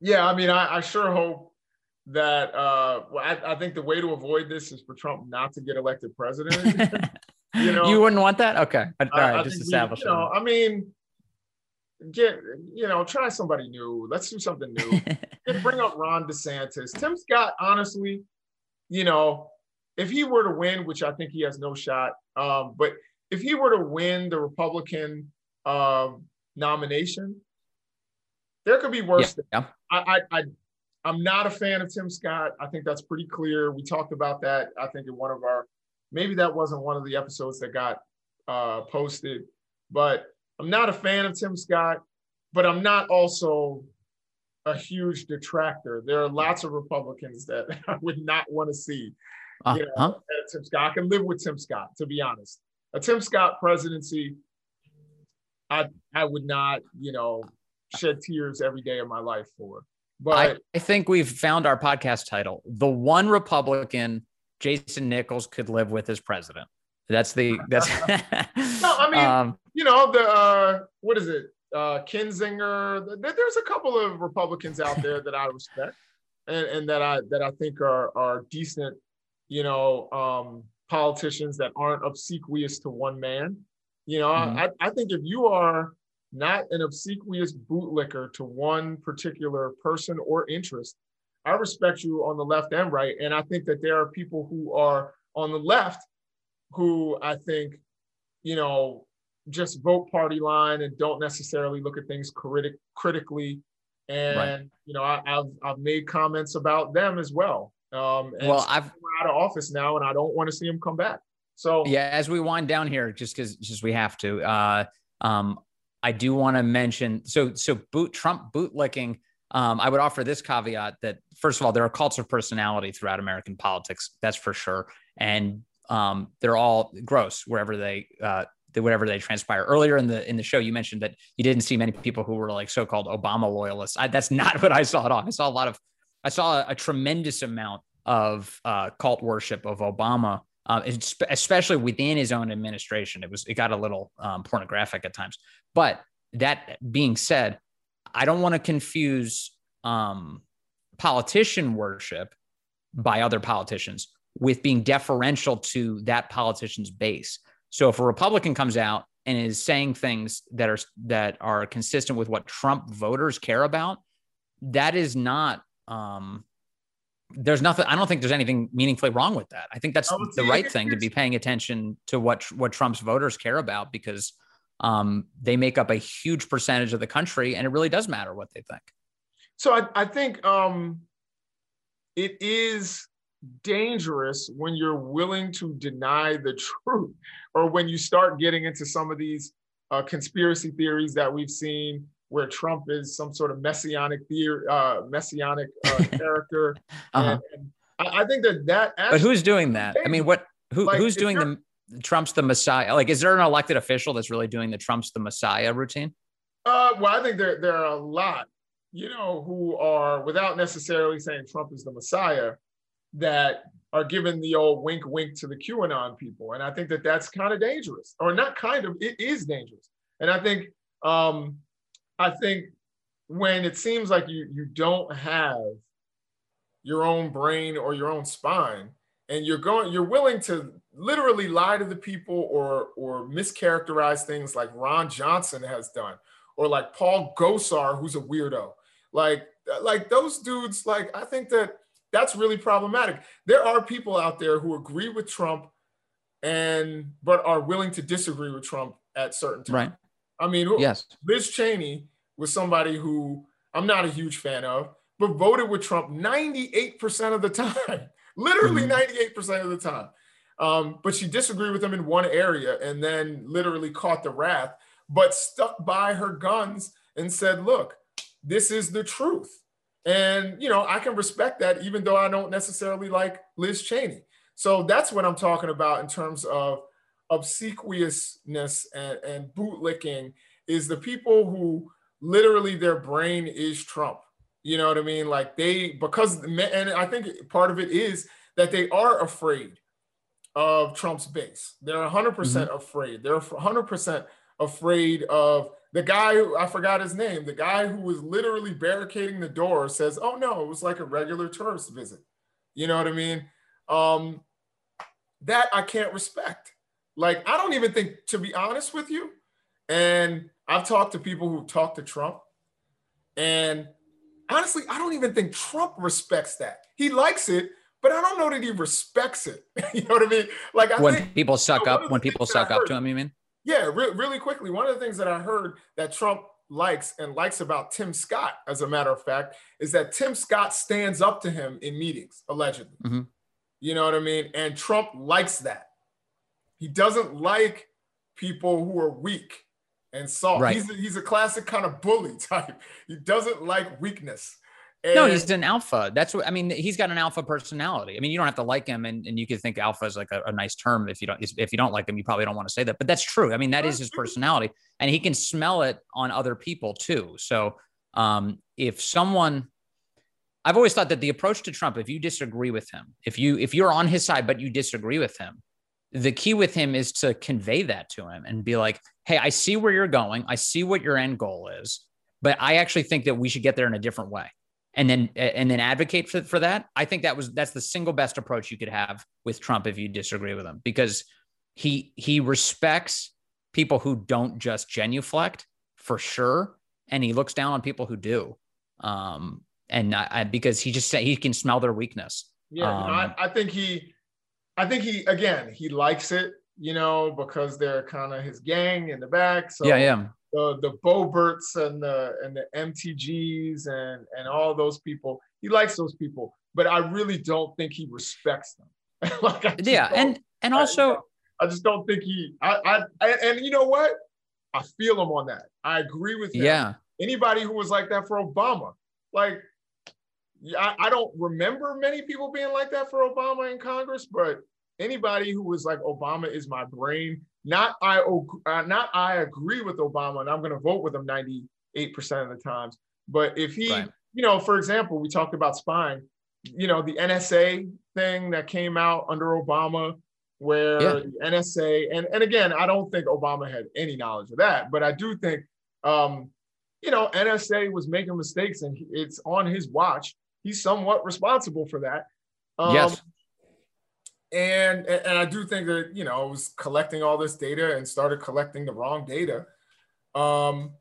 Yeah, I mean, I, I sure hope that. Uh, well, I, I think the way to avoid this is for Trump not to get elected president. you know, you wouldn't want that. Okay, all right, I, just establish. You know, I mean, get you know, try somebody new. Let's do something new. bring up Ron DeSantis. Tim Scott, honestly, you know, if he were to win, which I think he has no shot, um, but if he were to win the Republican um, nomination, there could be worse. Yeah. I, I, I, I'm not a fan of Tim Scott. I think that's pretty clear. We talked about that. I think in one of our, maybe that wasn't one of the episodes that got uh, posted, but I'm not a fan of Tim Scott. But I'm not also a huge detractor. There are lots of Republicans that I would not want to see. Uh, you know, huh? Tim Scott. I can live with Tim Scott, to be honest. A Tim Scott presidency, I I would not, you know, shed tears every day of my life for. But I, I think we've found our podcast title. The one Republican Jason Nichols could live with as president. That's the that's no, I mean, um, you know, the uh what is it? uh, Kinzinger. There's a couple of Republicans out there that I respect and, and that I that I think are are decent, you know, um, politicians that aren't obsequious to one man. You know, mm-hmm. I, I think if you are not an obsequious bootlicker to one particular person or interest, I respect you on the left and right. And I think that there are people who are on the left who I think, you know, just vote party line and don't necessarily look at things critic- critically. And right. you know, I, have I've made comments about them as well. Um, well, I've out of office now, and I don't want to see him come back. So yeah, as we wind down here, just because just we have to, uh, um, I do want to mention so so boot Trump bootlicking. Um, I would offer this caveat that first of all, there are cults of personality throughout American politics. That's for sure, and um, they're all gross wherever they uh, whatever they transpire. Earlier in the in the show, you mentioned that you didn't see many people who were like so-called Obama loyalists. I, that's not what I saw at all. I saw a lot of, I saw a, a tremendous amount of uh, cult worship of Obama uh, especially within his own administration. It was it got a little um, pornographic at times. But that being said, I don't want to confuse um, politician worship by other politicians with being deferential to that politician's base. So if a Republican comes out and is saying things that are that are consistent with what Trump voters care about, that is not um, there's nothing i don't think there's anything meaningfully wrong with that. I think that's oh, the right thing to be paying attention to what what trump's voters care about because um, they make up a huge percentage of the country and it really does matter what they think. So i, I think um, it is dangerous when you're willing to deny the truth or when you start getting into some of these uh, conspiracy theories that we've seen where Trump is some sort of messianic theory, uh, messianic uh, character. uh-huh. and, and I, I, think that that. But who's doing that? I mean, what? Who, like, who's doing the Trump's the Messiah? Like, is there an elected official that's really doing the Trump's the Messiah routine? Uh, well, I think there there are a lot, you know, who are without necessarily saying Trump is the Messiah, that are giving the old wink wink to the QAnon people, and I think that that's kind of dangerous, or not kind of, it is dangerous, and I think um, I think when it seems like you you don't have your own brain or your own spine and you're going you're willing to literally lie to the people or or mischaracterize things like Ron Johnson has done or like Paul Gosar who's a weirdo. Like like those dudes like I think that that's really problematic. There are people out there who agree with Trump and but are willing to disagree with Trump at certain times. Right I mean, yes, Liz Cheney was somebody who I'm not a huge fan of, but voted with Trump 98% of the time, literally mm-hmm. 98% of the time. Um, but she disagreed with him in one area and then literally caught the wrath, but stuck by her guns and said, look, this is the truth. And, you know, I can respect that even though I don't necessarily like Liz Cheney. So that's what I'm talking about in terms of obsequiousness and, and bootlicking is the people who literally their brain is Trump. You know what I mean? Like they, because, and I think part of it is that they are afraid of Trump's base. They're 100% mm hmm afraid. They're 100% afraid of the guy who I forgot his name, the guy who was literally barricading the door says, Oh no, it was like a regular tourist visit. You know what I mean? Um, that I can't respect. Like, I don't even think, to be honest with you, and I've talked to people who talk to Trump, and honestly, I don't even think Trump respects that. He likes it, but I don't know that he respects it. you know what I mean? Like, I when think, people suck you know, up, when people suck up to him, you mean? Yeah, re- really quickly. One of the things that I heard that Trump likes and likes about Tim Scott, as a matter of fact, is that Tim Scott stands up to him in meetings, allegedly. Mm-hmm. You know what I mean? And Trump likes that. He doesn't like people who are weak and soft. Right. He's, a, he's a classic kind of bully type. He doesn't like weakness. And no, he's an alpha. That's what I mean. He's got an alpha personality. I mean, you don't have to like him, and, and you could think alpha is like a, a nice term. If you don't, if you don't like him, you probably don't want to say that. But that's true. I mean, that is his personality, and he can smell it on other people too. So, um, if someone, I've always thought that the approach to Trump, if you disagree with him, if you if you're on his side but you disagree with him, the key with him is to convey that to him and be like, hey, I see where you're going. I see what your end goal is, but I actually think that we should get there in a different way. And then and then advocate for, for that. I think that was that's the single best approach you could have with Trump if you disagree with him, because he he respects people who don't just genuflect for sure, and he looks down on people who do. Um, and I, because he just he can smell their weakness. Yeah, um, I, I think he I think he again he likes it, you know, because they're kind of his gang in the back. So yeah, yeah. The the Boeberts and the and the MTGs and and all those people, he likes those people, but I really don't think he respects them. like yeah, and and also I, I, just don't think he. I, I and, and you know what? I feel him on that. I agree with him. Yeah. Anybody who was like that for Obama, like I, I don't remember many people being like that for Obama in Congress, but anybody who was like Obama is my brain. Not I, uh, not I agree with Obama, and I'm going to vote with him 98 percent of the times. But if he, right. you know, for example, we talked about spying. You know, the NSA thing that came out under Obama where yeah. the NSA and and again, I don't think Obama had any knowledge of that, but I do think um, you know NSA was making mistakes and it's on his watch. He's somewhat responsible for that. Um, yes. And and I do think that you know it was collecting all this data and started collecting the wrong data. Um,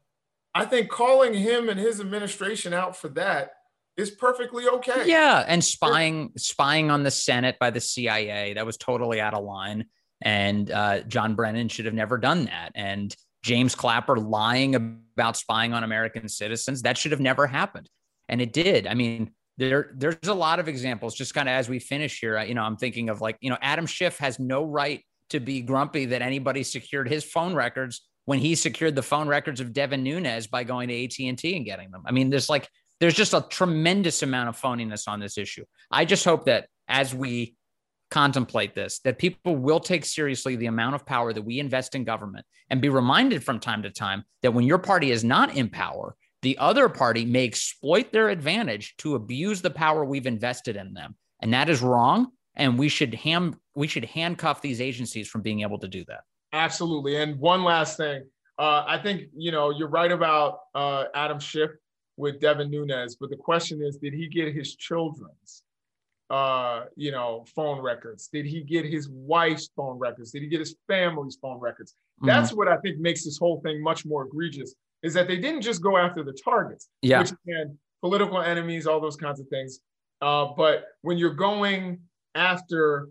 I think calling him and his administration out for that is perfectly okay. Yeah, and spying spying on the Senate by the CIA that was totally out of line, and uh, John Brennan should have never done that. And James Clapper lying about spying on American citizens that should have never happened, and it did. I mean, there there's a lot of examples. Just kind of as we finish here, you know, I'm thinking of like you know Adam Schiff has no right to be grumpy that anybody secured his phone records when he secured the phone records of Devin Nunes by going to AT&T and getting them. I mean, there's like there's just a tremendous amount of phoniness on this issue. I just hope that as we contemplate this, that people will take seriously the amount of power that we invest in government and be reminded from time to time that when your party is not in power, the other party may exploit their advantage to abuse the power we've invested in them. And that is wrong. And we should ham we should handcuff these agencies from being able to do that. Absolutely. And one last thing. Uh, I think you know you're right about uh, Adam Schiff with Devin Nunes, but the question is, did he get his children's, uh, you know, phone records? Did he get his wife's phone records? Did he get his family's phone records? Mm-hmm. That's what I think makes this whole thing much more egregious. Is that they didn't just go after the targets, yeah, which again, political enemies, all those kinds of things. Uh, but when you're going after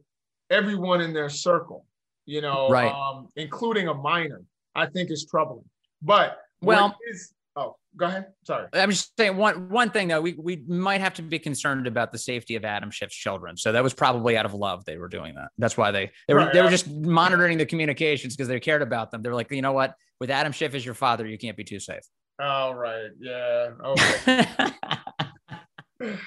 everyone in their circle, you know, right. um, including a minor, I think is troubling. But well, is, oh, go ahead. Sorry. I'm just saying one one thing though. We we might have to be concerned about the safety of Adam Schiff's children. So that was probably out of love they were doing that. That's why they they were right. they were just monitoring the communications because they cared about them. They're like, you know what? With Adam Schiff as your father, you can't be too safe. All right. Yeah. Okay.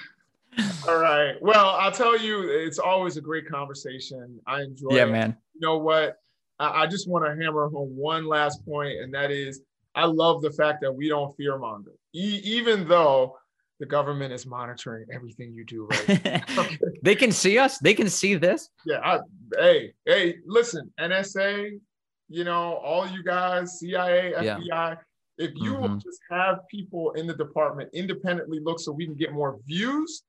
All right. Well, I'll tell you, it's always a great conversation. I enjoy yeah, it. man. You know what? I, I just want to hammer home one last point, and that is I love the fact that we don't fear monger, e- even though the government is monitoring everything you do. Right? okay. they can see us. They can see this. Yeah. I, hey, hey, listen, NSA, you know, all you guys, CIA, FBI. Yeah. If you mm-hmm. will just have people in the department independently look so we can get more views,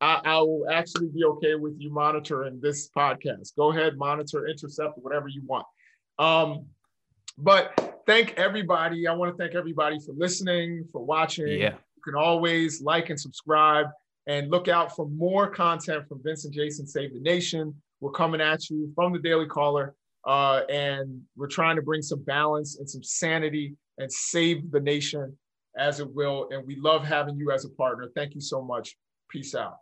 I, I, will actually be okay with you monitoring this podcast. Go ahead, monitor, intercept, whatever you want. Um, but thank everybody. I want to thank everybody for listening, for watching. Yeah. You can always like and subscribe and look out for more content from Vince and Jason Save the Nation. We're coming at you from the Daily Caller, uh, and we're trying to bring some balance and some sanity and save the nation as it will. And we love having you as a partner. Thank you so much. Peace out.